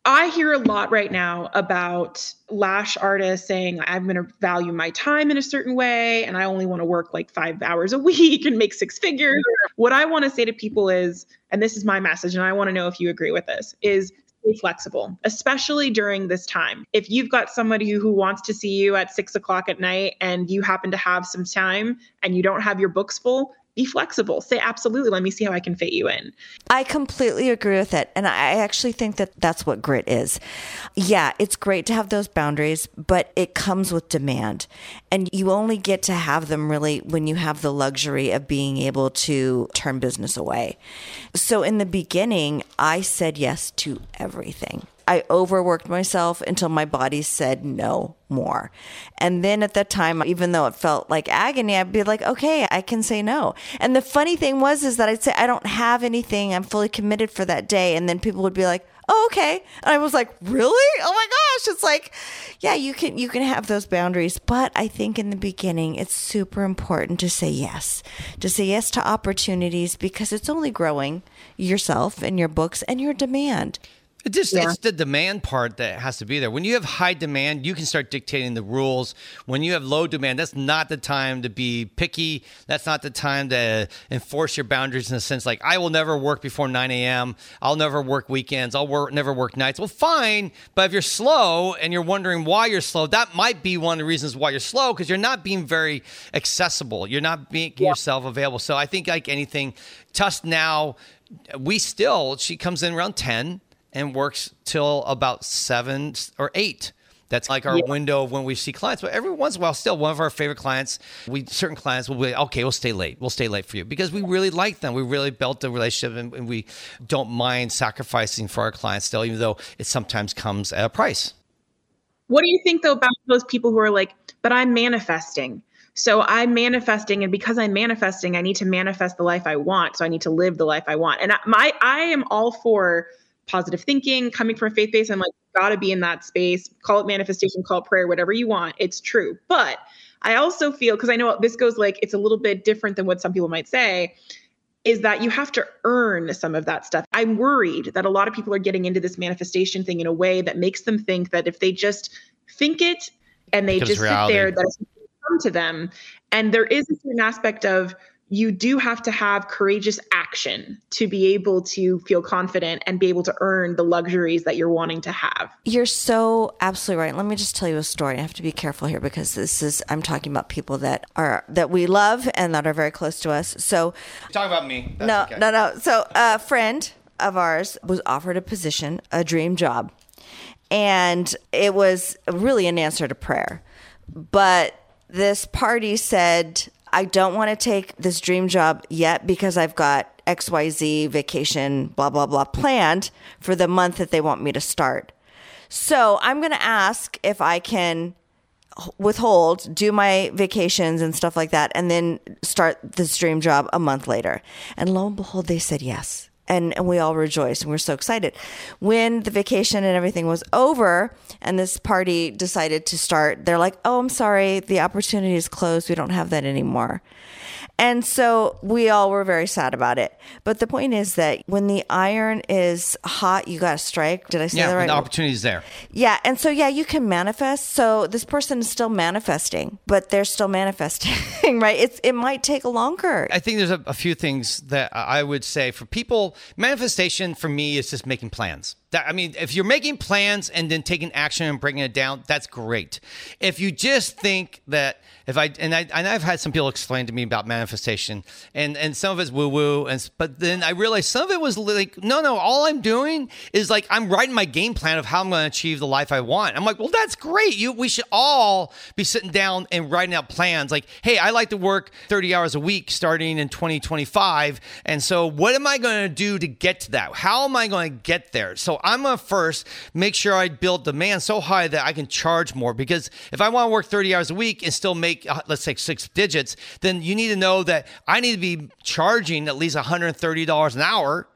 I hear a lot right now about lash artists saying, I'm going to value my time in a certain way and I only want to work like five hours a week and make six figures. What I want to say to people is, and this is my message, and I want to know if you agree with this, is stay flexible, especially during this time. If you've got somebody who wants to see you at six o'clock at night and you happen to have some time and you don't have your books full, be flexible. Say, absolutely, let me see how I can fit you in. I completely agree with it. And I actually think that that's what grit is. Yeah, it's great to have those boundaries, but it comes with demand. And you only get to have them really when you have the luxury of being able to turn business away. So in the beginning, I said yes to everything. I overworked myself until my body said no more. And then at that time, even though it felt like agony, I'd be like, okay, I can say no. And the funny thing was, is that I'd say, I don't have anything. I'm fully committed for that day. And then people would be like, oh, okay. And I was like, really? Oh my gosh. It's like, yeah, you can, you can have those boundaries. But I think in the beginning, it's super important to say yes, to say yes to opportunities because it's only growing yourself and your books and your demand. It just yeah. it's the demand part that has to be there. When you have high demand, you can start dictating the rules. When you have low demand, that's not the time to be picky. That's not the time to enforce your boundaries in a sense like I will never work before 9 a.m. I'll never work weekends. I'll work never work nights. Well, fine, but if you're slow and you're wondering why you're slow, that might be one of the reasons why you're slow because you're not being very accessible. You're not making yeah. yourself available. So I think like anything, Tuss now we still she comes in around 10 and works till about seven or eight. That's like our yeah. window of when we see clients. But every once in a while, still one of our favorite clients, we certain clients will be okay. We'll stay late. We'll stay late for you because we really like them. We really built the relationship, and, and we don't mind sacrificing for our clients still, even though it sometimes comes at a price. What do you think though about those people who are like, "But I'm manifesting." So I'm manifesting, and because I'm manifesting, I need to manifest the life I want. So I need to live the life I want. And I, my I am all for positive thinking, coming from a faith base. I'm like, gotta be in that space. Call it manifestation, call it prayer, whatever you want. It's true. But I also feel, because I know this goes like, it's a little bit different than what some people might say, is that you have to earn some of that stuff. I'm worried that a lot of people are getting into this manifestation thing in a way that makes them think that if they just think it and they just sit there, that it's come to them. And there is a certain aspect of you do have to have courageous action to be able to feel confident and be able to earn the luxuries that you're wanting to have. You're so absolutely right. Let me just tell you a story. I have to be careful here because this is I'm talking about people that are that we love and that are very close to us. So talk about me. That's no, okay. no, no. So a friend of ours was offered a position, a dream job. And it was really an answer to prayer. But this party said I don't want to take this dream job yet because I've got XYZ vacation, blah, blah, blah planned for the month that they want me to start. So I'm going to ask if I can withhold, do my vacations and stuff like that, and then start this dream job a month later. And lo and behold, they said yes and, and we all rejoiced and we are so excited. When the vacation and everything was over and this party decided to start, they're like, oh, I'm sorry, the opportunity is closed. We don't have that anymore. And so we all were very sad about it. But the point is that when the iron is hot, you got to strike. Did I say yeah, that right? the opportunity is there. Yeah. And so, yeah, you can manifest. So this person is still manifesting, but they're still manifesting, right? It's, it might take longer. I think there's a, a few things that I would say for people. Manifestation for me is just making plans. That, I mean, if you're making plans and then taking action and bringing it down, that's great. If you just think that if I and I and I've had some people explain to me about manifestation, and and some of it's woo woo, and but then I realized some of it was like, no, no, all I'm doing is like I'm writing my game plan of how I'm going to achieve the life I want. I'm like, well, that's great. You, we should all be sitting down and writing out plans. Like, hey, I like to work 30 hours a week starting in 2025, and so what am I going to do to get to that? How am I going to get there? So I'm going to first make sure I build demand so high that I can charge more. Because if I want to work 30 hours a week and still make, uh, let's say, six digits, then you need to know that I need to be charging at least $130 an hour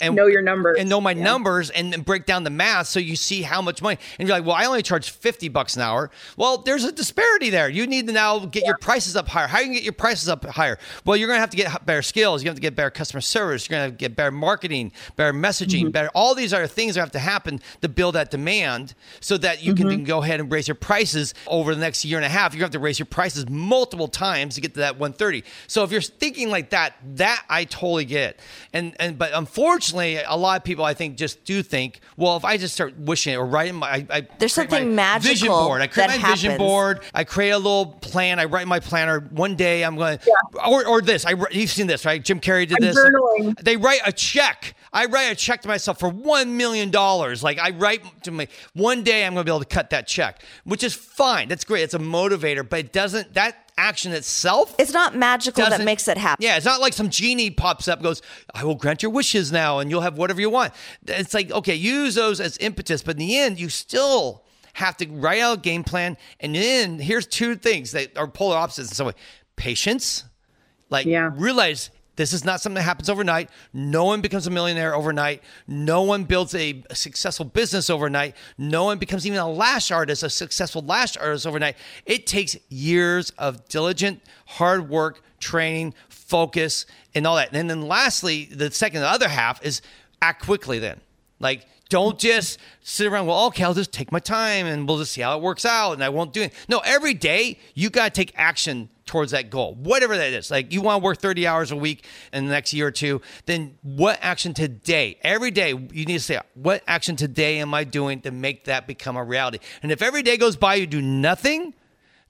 and know your numbers. and know my yeah. numbers and, and, break down the math so you see how much money. And you're like well i only charge 50 bucks an hour. Well there's a disparity there. You need to now get yeah. your prices up higher. How you can get your prices up higher? Well you're going to have to get better skills. You have to get better customer service. You're going to get better marketing better messaging mm-hmm. better all these other things that have to happen to build that demand so that you mm-hmm. can go ahead and raise your prices over the next year and a half. You're going to have to raise your prices multiple times to get to that 130 so if you're thinking like that that i totally get. And and but unfortunately unfortunately, a lot of people I think just do think, well, if I just start wishing it or writing my, I, I there's something magical vision board. I create my happens. vision board. I create a little plan. I write my planner. One day I'm going, yeah. or or this. I you've seen this, right? Jim Carrey did I'm this. Journaling. They write a check. I write a check to myself for one million dollars. Like I write to me, one day I'm going to be able to cut that check, which is fine. That's great. It's a motivator, but it doesn't that action itself. It's not magical that makes it happen. Yeah, it's not like some genie pops up goes, I will grant your wishes now and you'll have whatever you want. It's like, okay, use those as impetus, but in the end, you still have to write out a game plan. And then here's two things that are polar opposites in some way patience. Like, yeah. realize this is not something that happens overnight. No one becomes a millionaire overnight. No one builds a, a, successful business overnight. No one becomes even a lash artist, a successful lash artist overnight. It takes years of diligent, hard work, training, focus, and all that. And then lastly, the second, the other half is act quickly then. Like, don't just sit around, well, okay, I'll just take my time and we'll just see how it works out and I won't do it. No, every day you got to take action towards that goal, whatever that is. Like you want to work 30 hours a week in the next year or two, then what action today, every day, you need to say, what action today am I doing to make that become a reality? And if every day goes by, you do nothing,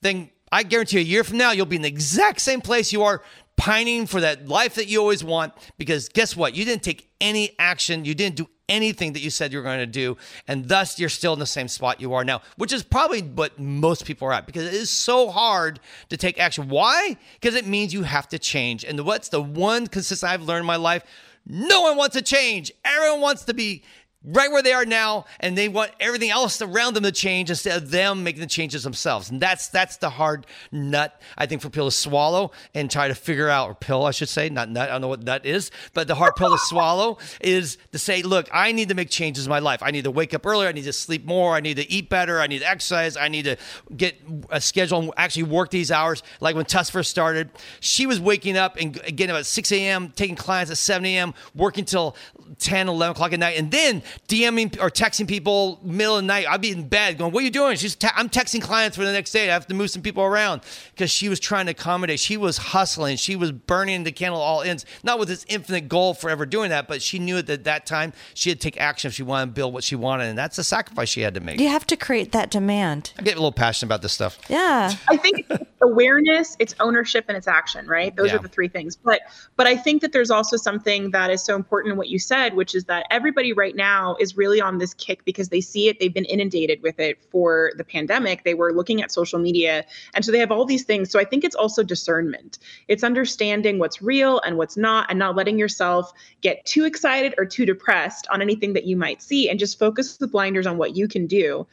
then I guarantee a year from now, you'll be in the exact same place you are pining for that life that you always want because guess what? You didn't take any action. You didn't do anything that you said you were going to do. And thus, you're still in the same spot you are now, which is probably what most people are at because it is so hard to take action. Why? Because it means you have to change. And what's the one consistent I've learned in my life? No one wants to change. Everyone wants to be right where they are now and they want everything else around them to change instead of them making the changes themselves. And that's that's the hard nut i think for people to swallow and try to figure out or pill i should say not nut i don't know what nut is but the hard pill to swallow is to say look i need to make changes in my life. I need to wake up earlier. I need to sleep more. I need to eat better. I need to exercise. I need to get a schedule and actually work these hours. Like when Tuss first started she was waking up and getting about 6 a.m taking clients at 7 a.m working till 10 11 o'clock at night. And then DMing or texting people middle of the night. I'd be in bed going, "What are you doing?" She's te- I'm texting clients for the next day. I have to move some people around because she was trying to accommodate. She was hustling. She was burning the candle all ends. Not with this infinite goal forever doing that, but she knew that at that time she had to take action if she wanted to build what she wanted, and that's the sacrifice she had to make. You have to create that demand. I get a little passionate about this stuff. Yeah. I think awareness, it's ownership, and it's action, right? Those Yeah. are the three things. But but I think that there's also something that is so important in what you said, which is that everybody right now is really on this kick because they see it. They've been inundated with it for the pandemic. They were looking at social media, and so they have all these things. So I think it's also discernment. It's understanding what's real and what's not, and not letting yourself get too excited or too depressed on anything that you might see, and just focus the blinders on what you can do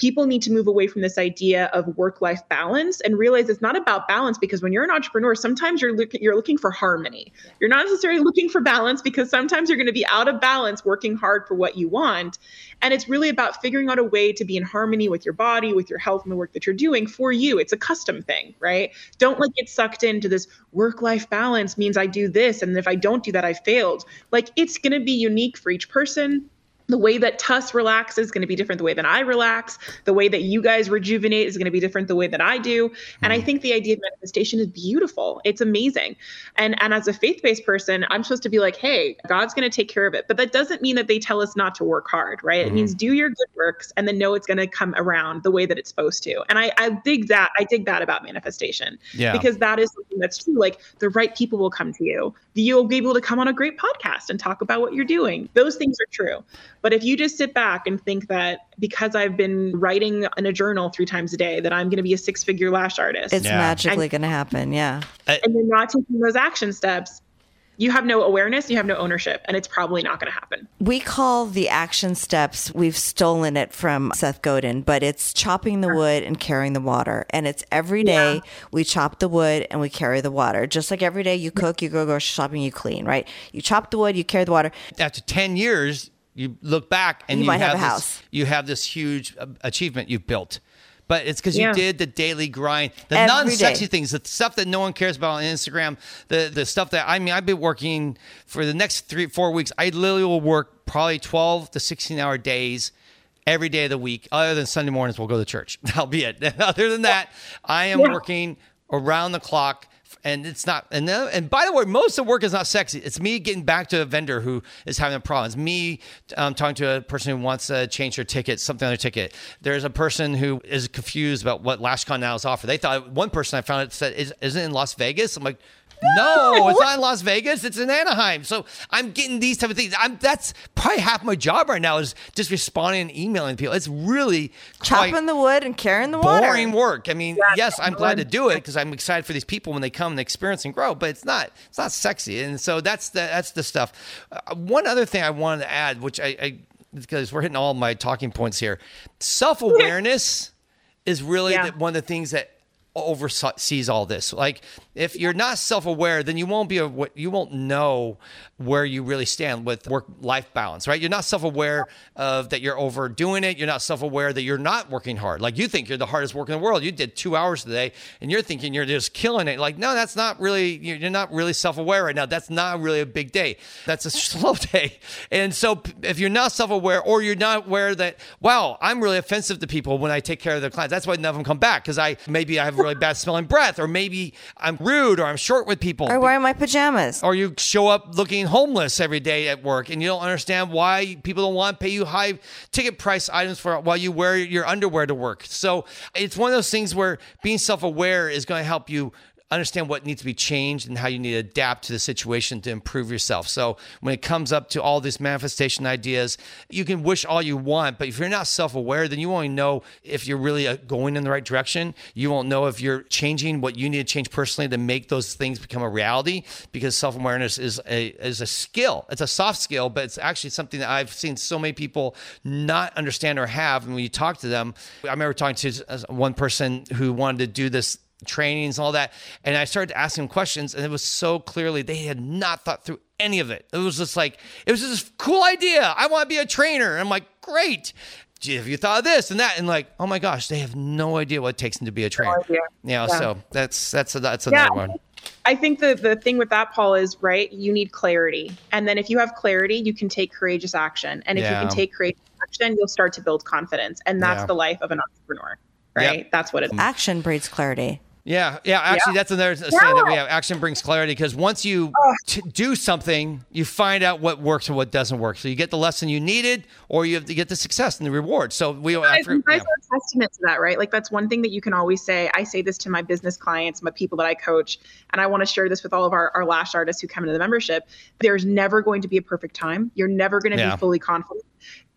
people need to move away from this idea of work-life balance and realize it's not about balance because when you're an entrepreneur sometimes you're looking you're looking for harmony. You're not necessarily looking for balance because sometimes you're going to be out of balance working hard for what you want. And it's really about figuring out a way to be in harmony with your body with your health and the work that you're doing for you. It's a custom thing right? Don't like get sucked into this work-life balance means i do this and if i don't do that i failed. Like it's going to be unique for each person the way that Tuss relaxes is going to be different the way that I relax. The way that you guys rejuvenate is going to be different the way that I do. And I hmm. think the idea of manifestation is beautiful. It's amazing. And and as a faith-based person, I'm supposed to be like, hey, God's going to take care of it. But that doesn't mean that they tell us not to work hard, right? It means mm-hmm. do your good works and then know it's going to come around the way that it's supposed to. And I, I dig that. I dig that about manifestation. Yeah. Because that is something that's true. Like the right people will come to you. You'll be able to come on a great podcast and talk about what you're doing. Those things are true. But if you just sit back and think that because I've been writing in a journal three times a day, that I'm going to be a six figure lash artist, It's Yeah. magically going to happen. Yeah. and you're not taking those action steps, you have no awareness, you have no ownership, and it's probably not going to happen. We call the action steps, we've stolen it from Seth Godin, but it's chopping the wood and carrying the water. And it's every day we chop the wood and we carry the water. Just like every day you cook, you go grocery shopping, you clean, right? You chop the wood, you carry the water. After 10 years, you look back and You you, might have a this, house. You have this huge uh, achievement you've built. But it's because Yeah. you did the daily grind, the Every non-sexy day. things, the stuff that no one cares about on Instagram, the the stuff that I mean, I've been working for the next three four weeks. I literally will work probably twelve to sixteen hour days every day of the week, other than Sunday mornings. We'll go to church. That'll be it. other than that, I am Yeah. working around the clock. And it's not, and then, and by the way, most of the work is not sexy. It's me getting back to a vendor who is having a problem. It's me um, talking to a person who wants to change their ticket, something on their ticket. There's a person who is confused about what LashCon now is offered. They thought one person I found it said, is, "Isn't it in Las Vegas?" I'm like, no, it's not in Las Vegas. It's in Anaheim. So I'm getting these type of things. I'm that's probably half my job right now is just responding and emailing people. It's really Chopping the wood and carrying the water. boring work. I mean, yes, I'm glad to do it because I'm excited for these people when they come and experience and grow. But it's not it's not sexy, and so that's the that's the stuff. Uh, one other thing I wanted to add, which I, I because we're hitting all my talking points here, self awareness is really Yeah. the, one of the things that oversees all this. Like if you're not self-aware, then you won't be a, you won't know where you really stand with work-life balance, right? You're not self-aware of that you're overdoing it. You're not self-aware that you're not working hard. Like you think you're the hardest work in the world. You did two hours today, and you're thinking you're just killing it. Like no, that's not really. You're you're not really self-aware right now. That's not really a big day. That's a slow day. And so if you're not self-aware, or you're not aware that wow, I'm really offensive to people when I take care of their clients. That's why none of them come back because I maybe I have really bad smelling breath, or maybe I'm rude, or I'm short with people. Or wearing my pajamas. Or you show up looking homeless every day at work and you don't understand why people don't want to pay you high ticket price items for while you wear your underwear to work. So it's one of those things where being self aware is going to help you understand what needs to be changed and how you need to adapt to the situation to improve yourself. So when it comes up to all these manifestation ideas, you can wish all you want, but if you're not self-aware, then you won't know if you're really uh, going in the right direction. You won't know if you're changing what you need to change personally to make those things become a reality because self-awareness is a is a skill. It's a soft skill, but it's actually something that I've seen so many people not understand or have. And when you talk to them, I remember talking to uh, one person who wanted to do this trainings and all that. And I started asking them questions, and it was so clearly they had not thought through any of it. It was just like, it was just cool idea. I want to be a trainer. And I'm like, great. Have you thought of this and that? And like, oh my gosh, they have no idea what it takes to be a trainer. No yeah, so that's that's a, that's another yeah. one. I think the the thing with that, Paul, is right. You need clarity, and then if you have clarity, you can take courageous action. And if yeah. you can take courageous action, you'll start to build confidence, and that's yeah. the life of an entrepreneur, right? Yep. That's what it is. Action breeds clarity. Yeah, yeah. Actually, yeah. that's another saying that we have. Action brings clarity because once you t- do something, you find out what works and what doesn't work. So you get the lesson you needed, or you have to get the success and the reward. So we yeah, you guys are a testament to that, right? Like that's one thing that you can always say. I say this to my business clients, my people that I coach, and I want to share this with all of our, our lash artists who come into the membership. There's never going to be a perfect time. You're never going to yeah. be fully confident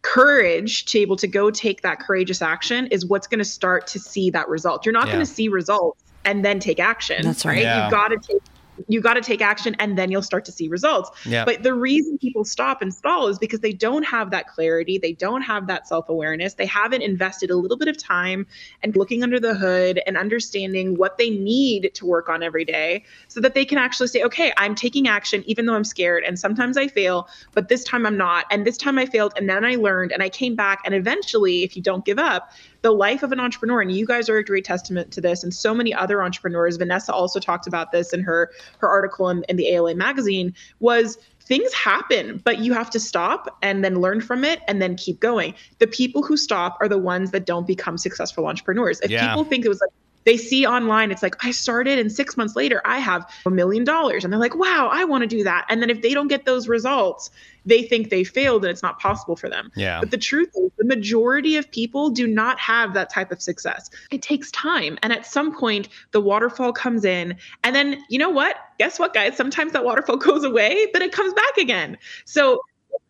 courage to be able to go take that courageous action is what's going to start to see that result. You're not yeah. going to see results and then take action. That's right. right? Yeah. You've got to take you got to take action and then you'll start to see results. Yeah. But the reason people stop and stall is because they don't have that clarity. They don't have that self awareness. They haven't invested a little bit of time and looking under the hood and understanding what they need to work on every day so that they can actually say, okay, I'm taking action even though I'm scared. And sometimes I fail, but this time I'm not. And this time I failed and then I learned and I came back. And eventually, if you don't give up, the life of an entrepreneur, and you guys are a great testament to this, and so many other entrepreneurs. Vanessa also talked about this in her her article in, in the ALA magazine. Was things happen, but you have to stop and then learn from it and then keep going. The people who stop are the ones that don't become successful entrepreneurs. If yeah. people think it was like they see online it's like i started and six months later i have a million dollars. And they're like wow i want to do that. And then if they don't get those results they think they failed and it's not possible for them. Yeah. But the truth is the majority of people do not have that type of success. It takes time and at some point the waterfall comes in and then you know what? Guess what guys? Sometimes that waterfall goes away but it comes back again. So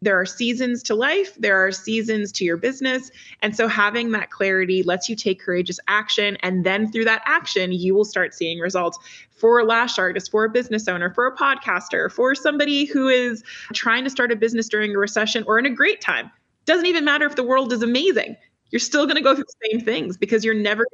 there are seasons to life, there are seasons to your business. And so having that clarity lets you take courageous action. And then through that action, you will start seeing results for a lash artist, for a business owner, for a podcaster, for somebody who is trying to start a business during a recession or in a great time. Doesn't even matter if the world is amazing. You're still going to go through the same things because you're never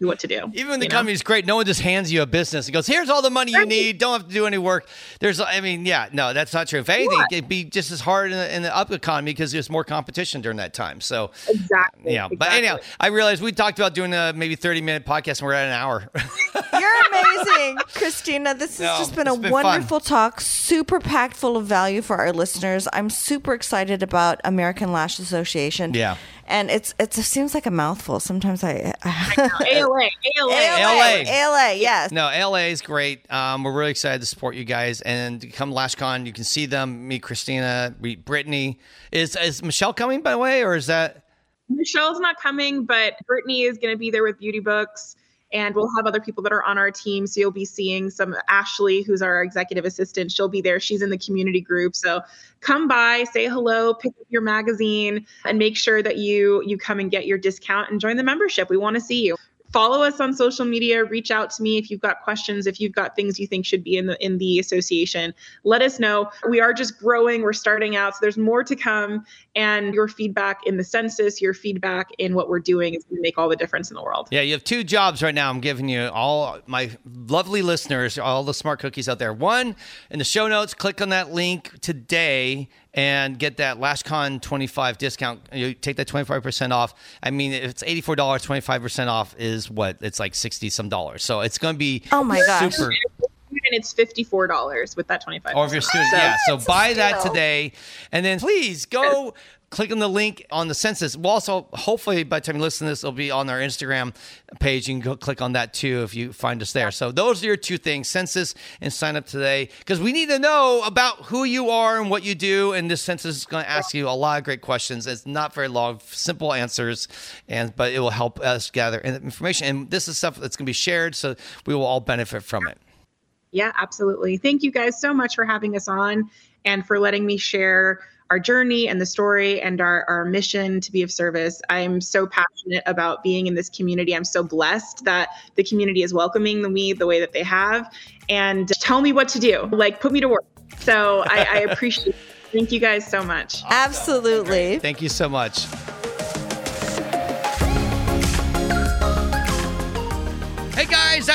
what to do. Even when the company's know? great, no one just hands you a business and goes, "Here's all the money you need. Don't have to do any work." There's, I mean, yeah, no, that's not true. If anything, what? it'd be just as hard in the, in the, up economy because there's more competition during that time. So exactly, yeah. Exactly. But anyhow, I realized we talked about doing a maybe 30 minute podcast and we're at an hour. You're amazing, Cristina. This has no, just been a been wonderful fun. talk, super packed full of value for our listeners. I'm super excited about American Lash Association. Yeah and it's, it's it seems like a mouthful. Sometimes I, I ALA, ALA, ALA, ALA, yes. No, ALA is great. Um, we're really excited to support you guys and come LashCon. You can see them. Meet Cristina, meet Brittany. Is is Michelle coming by the way, or is that? Michelle's not coming, but Brittany is going to be there with Beauty Books and we'll have other people that are on our team. So you'll be seeing some Ashley, who's our executive assistant. She'll be there. She's in the community group. So come by, say hello, pick up your magazine, and make sure that you you come and get your discount and join the membership. We want to see you follow us on social media reach out to me if you've got questions if you've got things you think should be in the in the association. Let us know. We are just growing. We're starting out. So there's more to come. And your feedback in the census your feedback in what we're doing is going to make all the difference in the world. Yeah you have two jobs right now. I'm giving you all my lovely listeners all the smart cookies out there. One in the show notes click on that link today and get that LashCon 25 discount. You take that 25% off. I mean, if it's $84, 25% off is what? It's like 60 some dollars. So it's going to be oh my gosh. Super, and it's $54 with that 25 or if you're student so, yeah so buy that today and then please go click on the link on the census. We'll also, hopefully, by the time you listen to this, it'll be on our Instagram page. You can go click on that too if you find us there. So those are your two things: census and sign up today, because we need to know about who you are and what you do. And this census is going to ask you a lot of great questions. It's not very long, simple answers, and but it will help us gather information. And this is stuff that's going to be shared, so we will all benefit from it. Yeah, absolutely. Thank you guys so much for having us on and for letting me share our journey and the story and our, our mission to be of service. I'm so passionate about being in this community. I'm so blessed that the community is welcoming the me the way that they have and tell me what to do, like put me to work. So I, I appreciate it. Thank you guys so much. Absolutely. Thank you so much.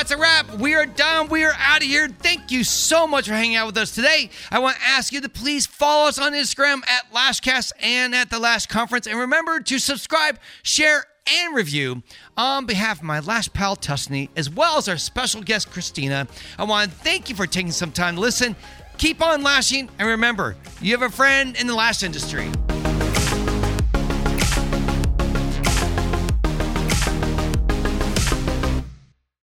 That's a wrap. We are done. We are out of here. Thank you so much for hanging out with us today. I want to ask you to please follow us on Instagram at Lashcast and at the Lash Conference. And remember to subscribe, share, and review on behalf of my Lash pal Tusney, as well as our special guest Cristina. I want to thank you for taking some time to listen. Keep on lashing, and remember, you have a friend in the lash industry.